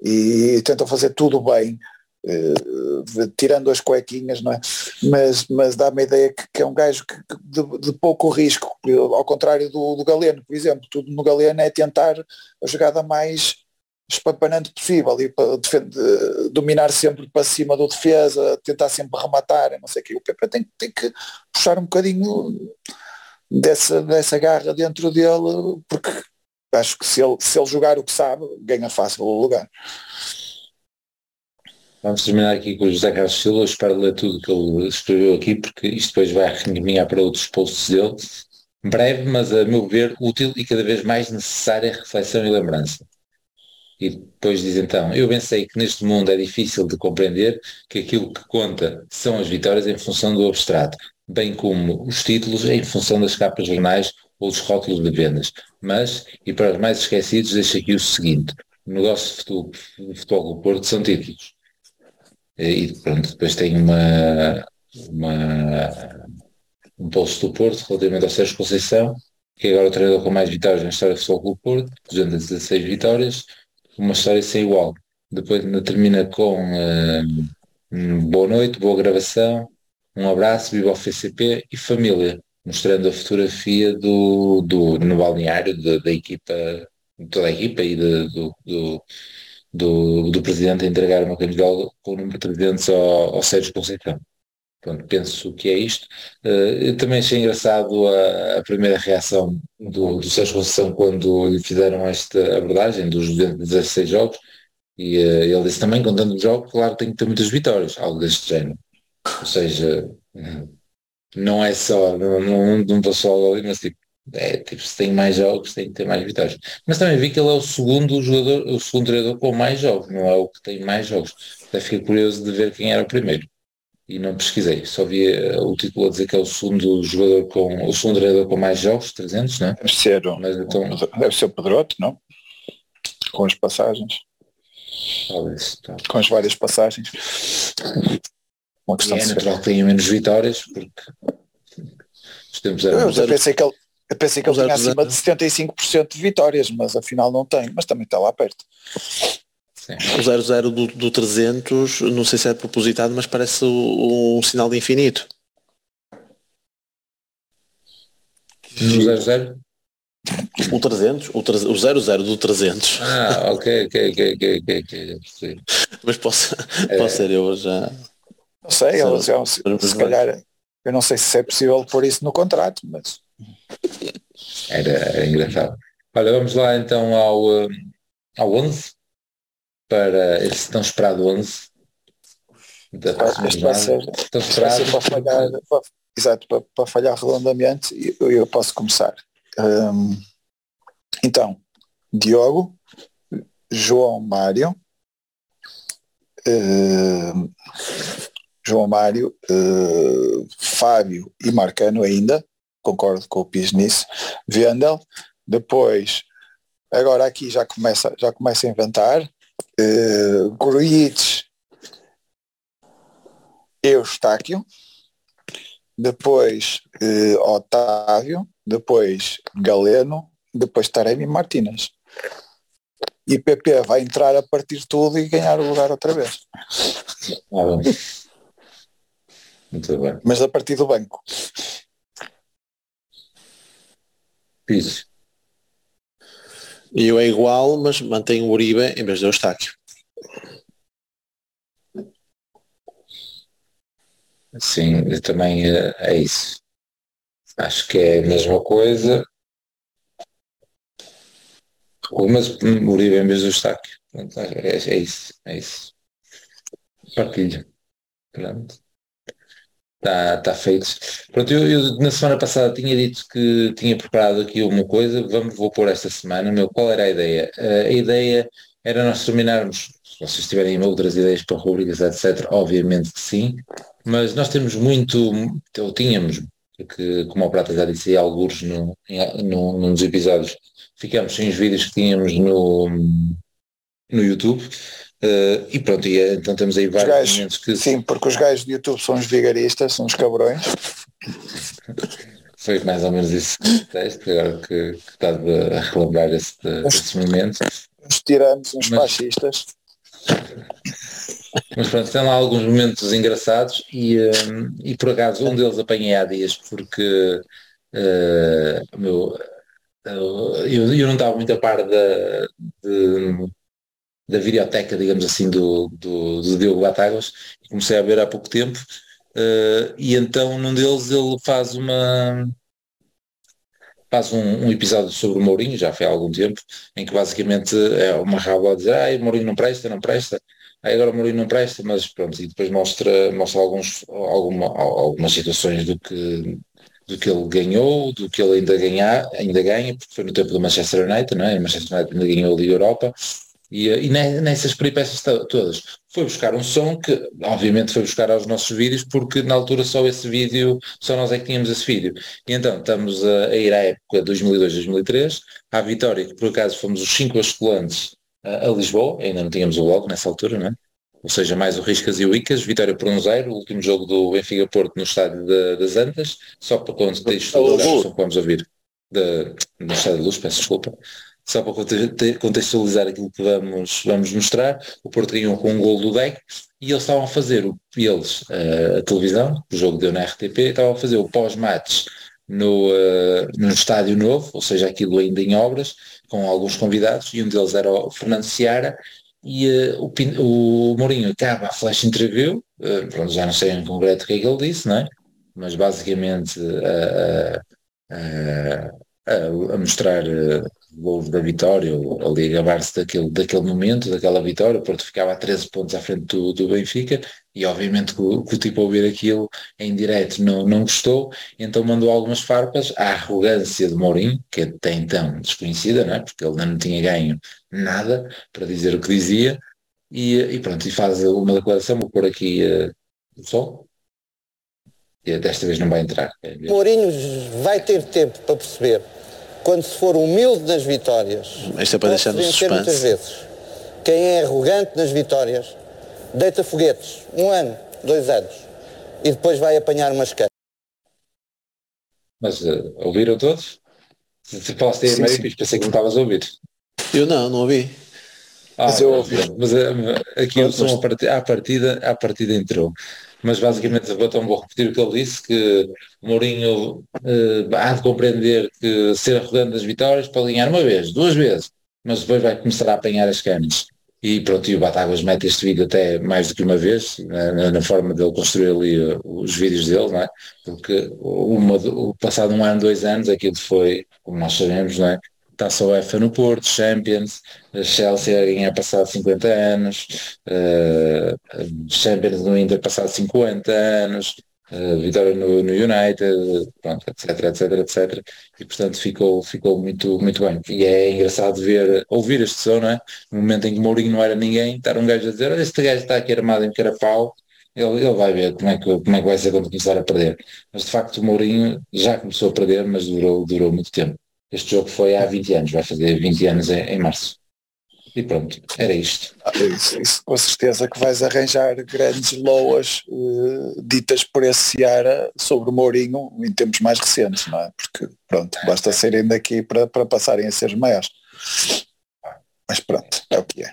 e tenta fazer tudo bem, eh, tirando as cuequinhas, não é? Mas, mas dá-me a ideia que, que é um gajo que de, de pouco risco, ao contrário do, do Galeno, por exemplo, tudo no Galeno é tentar a jogada mais espampanante possível e para defende, dominar sempre para cima do defesa, tentar sempre rematar, não sei o que. O PP tem, tem que puxar um bocadinho dessa, dessa garra dentro dele, porque acho que se ele, se ele jogar o que sabe, ganha fácil o lugar. Vamos terminar aqui com o José Carlos Silva, espero ler tudo que ele escreveu aqui, porque isto depois vai reencaminhar para outros posts dele. Breve, mas a meu ver, útil e cada vez mais necessária reflexão e lembrança. E depois diz então, eu pensei que neste mundo é difícil de compreender que aquilo que conta são as vitórias em função do abstrato, bem como os títulos em função das capas jornais ou dos rótulos de vendas. Mas, e para os mais esquecidos, deixo aqui o seguinte, o negócio de futebol, de futebol do Porto são títulos. E pronto, depois tem uma, uma um post do Porto relativamente ao Sérgio Conceição, que é agora o treinador com mais vitórias na história do Futebol do Porto, 216 vitórias, uma história sem igual. Depois termina com uh, boa noite, boa gravação, um abraço, viva o FCP e família, mostrando a fotografia do, do, no balneário da, da equipa, toda a equipa e de, do, do, do, do presidente a entregar uma camisola com o número 300 ao, ao Sérgio Conceição. Pronto, penso que é isto. Uh, também achei engraçado a, a primeira reação do, do Sérgio Conceição quando lhe fizeram esta abordagem dos 16 jogos e uh, ele disse também, contando os jogos, claro tem que ter muitas vitórias, algo deste género. Ou seja, não é só, não, não, não vou só ali, mas tipo, é, tipo, se tem mais jogos, tem que ter mais vitórias. Mas também vi que ele é o segundo jogador, o segundo treinador com mais jogos, não é o que tem mais jogos. Até fiquei curioso de ver quem era o primeiro e não pesquisei, só vi uh, o título a dizer que é o segundo jogador com o segundo treinador com mais jogos, 300, não é? Deve ser, Mas, então, deve ser o Pedroto, não? Com as passagens. Talvez, tá. Com as várias passagens. Uma questão e é natural que tenha menos vitórias, porque os tempos eram... Eu, eu pensei que ele, eu pensei que ele tinha acima de 75% de vitórias, mas afinal não tem, mas também está lá perto. O 00 do, do 300, não sei se é propositado, mas parece um, um sinal de infinito. No 00? O 300, o, 3, o 00 do 300. Ah, ok, ok, ok, ok, ok. Mas posso, é. posso ser eu já. Não sei, eu, eu, se, se calhar, eu não sei se é possível pôr isso no contrato, mas. Era, era engraçado. Olha, vamos lá então ao, ao 11 para esse tão esperado 11 da próxima semana. Tão esperado. Para falhar, para, exato, para, para, falhar redondamente, eu, eu posso começar. Um, então, Diogo, João Mário, uh, João Mário, uh, Fábio e Marcano ainda, concordo com o Pis nisso, Vendel, depois, agora aqui já começa, já começa a inventar, uh, Gruitch, Eustáquio, depois uh, Otávio, depois Galeno, depois Taremi Martínez. E PP vai entrar a partir de tudo e ganhar o lugar outra vez. Ah, Muito bem. Mas a partir do banco. Isso. E eu é igual, mas mantenho o Uribe em vez de Eustáquio. Sim, também é, é isso. Acho que é a mesma coisa. Mas o Uribe em vez do Eustáquio. É, é isso, é isso. Partilho. Pronto. Está tá feito. Pronto, eu, eu, na semana passada tinha dito que tinha preparado aqui uma coisa, vamos, vou pôr esta semana, meu, qual era a ideia? Uh, a ideia era nós terminarmos, se vocês tiverem outras ideias para rubricas, etc., obviamente que sim, mas nós temos muito, ou tínhamos, porque como o Prata já disse alguns no, no, num dos episódios, ficamos sem os vídeos que tínhamos no, no YouTube, Uh, e pronto, e, eh, então temos aí vários gajos, momentos que. Sim, porque os gajos do YouTube são os vigaristas, são os cabrões. Foi mais ou menos isso que disseste, agora que, que estás a relembrar esse, esse momento. Uns tiranos, uns Mas, fascistas. Mas pronto, tem lá alguns momentos engraçados e, um, eh, e por acaso um deles apanhei há dias porque uh, meu, eu, eu não estava muito a par da, de, da videoteca, digamos assim, do, do, do Diogo Batáguas, comecei a ver há pouco tempo, uh, e então num deles ele faz uma faz um, um, episódio sobre o Mourinho, já foi há algum tempo, em que basicamente é uma rábula a dizer, ah, o Mourinho não presta, não presta, aí agora o Mourinho não presta, mas pronto, e depois mostra, mostra alguns, alguma, algumas situações do que, do que ele ganhou, do que ele ainda, ganhar, ainda ganha, porque foi no tempo do Manchester United, não é? O Manchester United ainda ganhou a Liga Europa, e, e nessas peripécias todas. Foi buscar um som que obviamente foi buscar aos nossos vídeos porque na altura só esse vídeo, só nós é que tínhamos esse vídeo. E então estamos a, a ir à época 2002-2003, à Vitória, que por acaso fomos os cinco escolantes a, a Lisboa, ainda não tínhamos o logo nessa altura, não é? ou seja, mais o Riscas e o Icas, vitória por 1-0, um o último jogo do Benfica Porto no estádio de, das Antas, só para que vamos ouvir, de, no estádio de Luz, peço desculpa, só para contextualizar aquilo que vamos, vamos mostrar, o Porto ganhou com um gol do Deck e eles estavam a fazer, o, eles, a, a televisão, o jogo deu na RTP, estavam a fazer o pós-match no, uh, no estádio novo, ou seja, aquilo ainda em obras, com alguns convidados, e um deles era o Fernando Seara, e uh, o, o Mourinho acaba a flash interview, uh, pronto, já não sei em concreto o que é que ele disse, não é? mas basicamente uh, a, a, mostrar gol da vitória, ali a gabar-se daquele, daquele momento, daquela vitória, o Porto ficava a 13 pontos à frente do, do Benfica, e obviamente que o, que o tipo a ouvir aquilo em direto não, não gostou, então mandou algumas farpas à arrogância de Mourinho, que até então desconhecida, não é? porque ele não tinha ganho nada para dizer o que dizia, e, e pronto, e faz uma declaração, vou pôr aqui uh, o sol, e desta vez não vai entrar. É Mourinho vai ter tempo para perceber quando se for humilde nas vitórias, Isto é para deixar no suspense. muitas vezes, quem é arrogante nas vitórias, deita foguetes, um ano, dois anos, e depois vai apanhar umas caras. Mas uh, ouviram todos? Se, se falaste aí meio, pensei que não estavas a ouvir. Eu não, não ouvi. Ah, mas eu ouvi. Mas uh, aqui o som à partida, à partida entrou mas basicamente então vou repetir o que ele disse, que Mourinho uh, há de compreender que ser arrogante das vitórias pode ganhar uma vez, duas vezes, mas depois vai começar a apanhar as canas. E pronto, e o Batáguas mete este vídeo até mais do que uma vez, na, na forma dele construir ali uh, os vídeos dele, não é? Porque uma, passado um ano, dois anos, aquilo foi, como nós sabemos, não é? Taça UEFA no Porto, Champions, Chelsea a ganhar passado 50 anos, uh, Champions no Inter passado 50 anos, uh, vitória no, no, United, pronto, etc, etc, etc. E portanto ficou, ficou muito, muito bem. E é engraçado ver, ouvir este som, é? No momento em que Mourinho não era ninguém, estar um gajo a dizer, olha, este gajo está aqui armado em carapau, ele, ele vai ver como é, que, como é que vai ser quando começar a perder. Mas de facto o Mourinho já começou a perder, mas durou, durou muito tempo. Este jogo foi há 20 anos, vai fazer 20 anos em, em março. E pronto, era isto. Ah, isso, isso, com certeza que vais arranjar grandes loas uh, ditas por esse Seara sobre o Mourinho em tempos mais recentes, não é? Porque pronto, basta serem daqui para, para passarem a ser os maiores. Mas pronto, é o que é.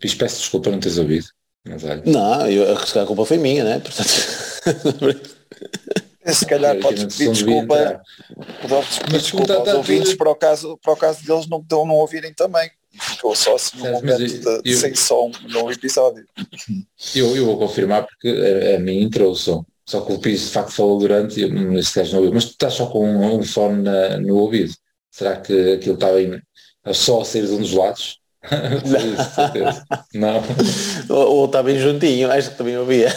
Fiz peço desculpa não teres ouvido. Mas, olha. Não, eu, a culpa foi minha, né? Portanto. Se calhar podes pedir desculpa, podes pedir desculpa aos ouvintes para o, caso, para o caso deles não, não ouvirem também. Ficou só assim num momento eu, de, eu, sem som no episódio. Eu, eu vou confirmar porque a, a mim entrou o som. Só que o Pires de facto falou durante e esse gajo não ouviu. Mas tu estás só com um, um fone na, no ouvido. Será que aquilo estava em, só a sair de um dos lados? não. Ou, ou está bem juntinho, acho que também ouvia.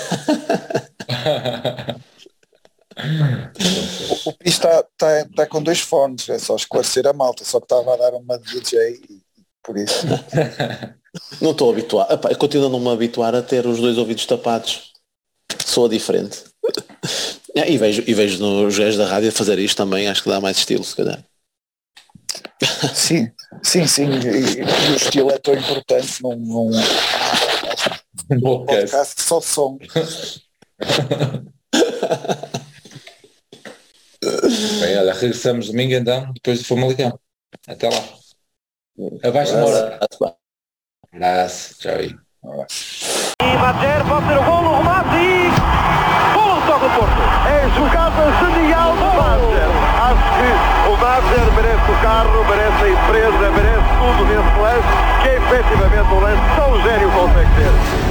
O, o Pis está tá, tá com dois fones, é só esclarecer a malta, só que estava a dar uma DJ e por isso. não estou habituado. Epá, eu continuo a não me habituar a ter os dois ouvidos tapados. Soa diferente. e vejo, e vejo nos gajos da rádio fazer isto também, acho que dá mais estilo, se calhar. Sim, sim, sim. E, e o estilo é tão importante num, num, num podcast só som. Bem, olha, regressamos domingo então, depois de Famalicão. Até lá. Abaixo de hora. Abraço. Tchau aí. E Madger pode ter o golo, o e... Golo toca o Porto. É jogada genial do Madger. Acho que o Madger merece o carro, merece a empresa, merece tudo nesse lance, que é efetivamente um lance tão gênio consegue ter.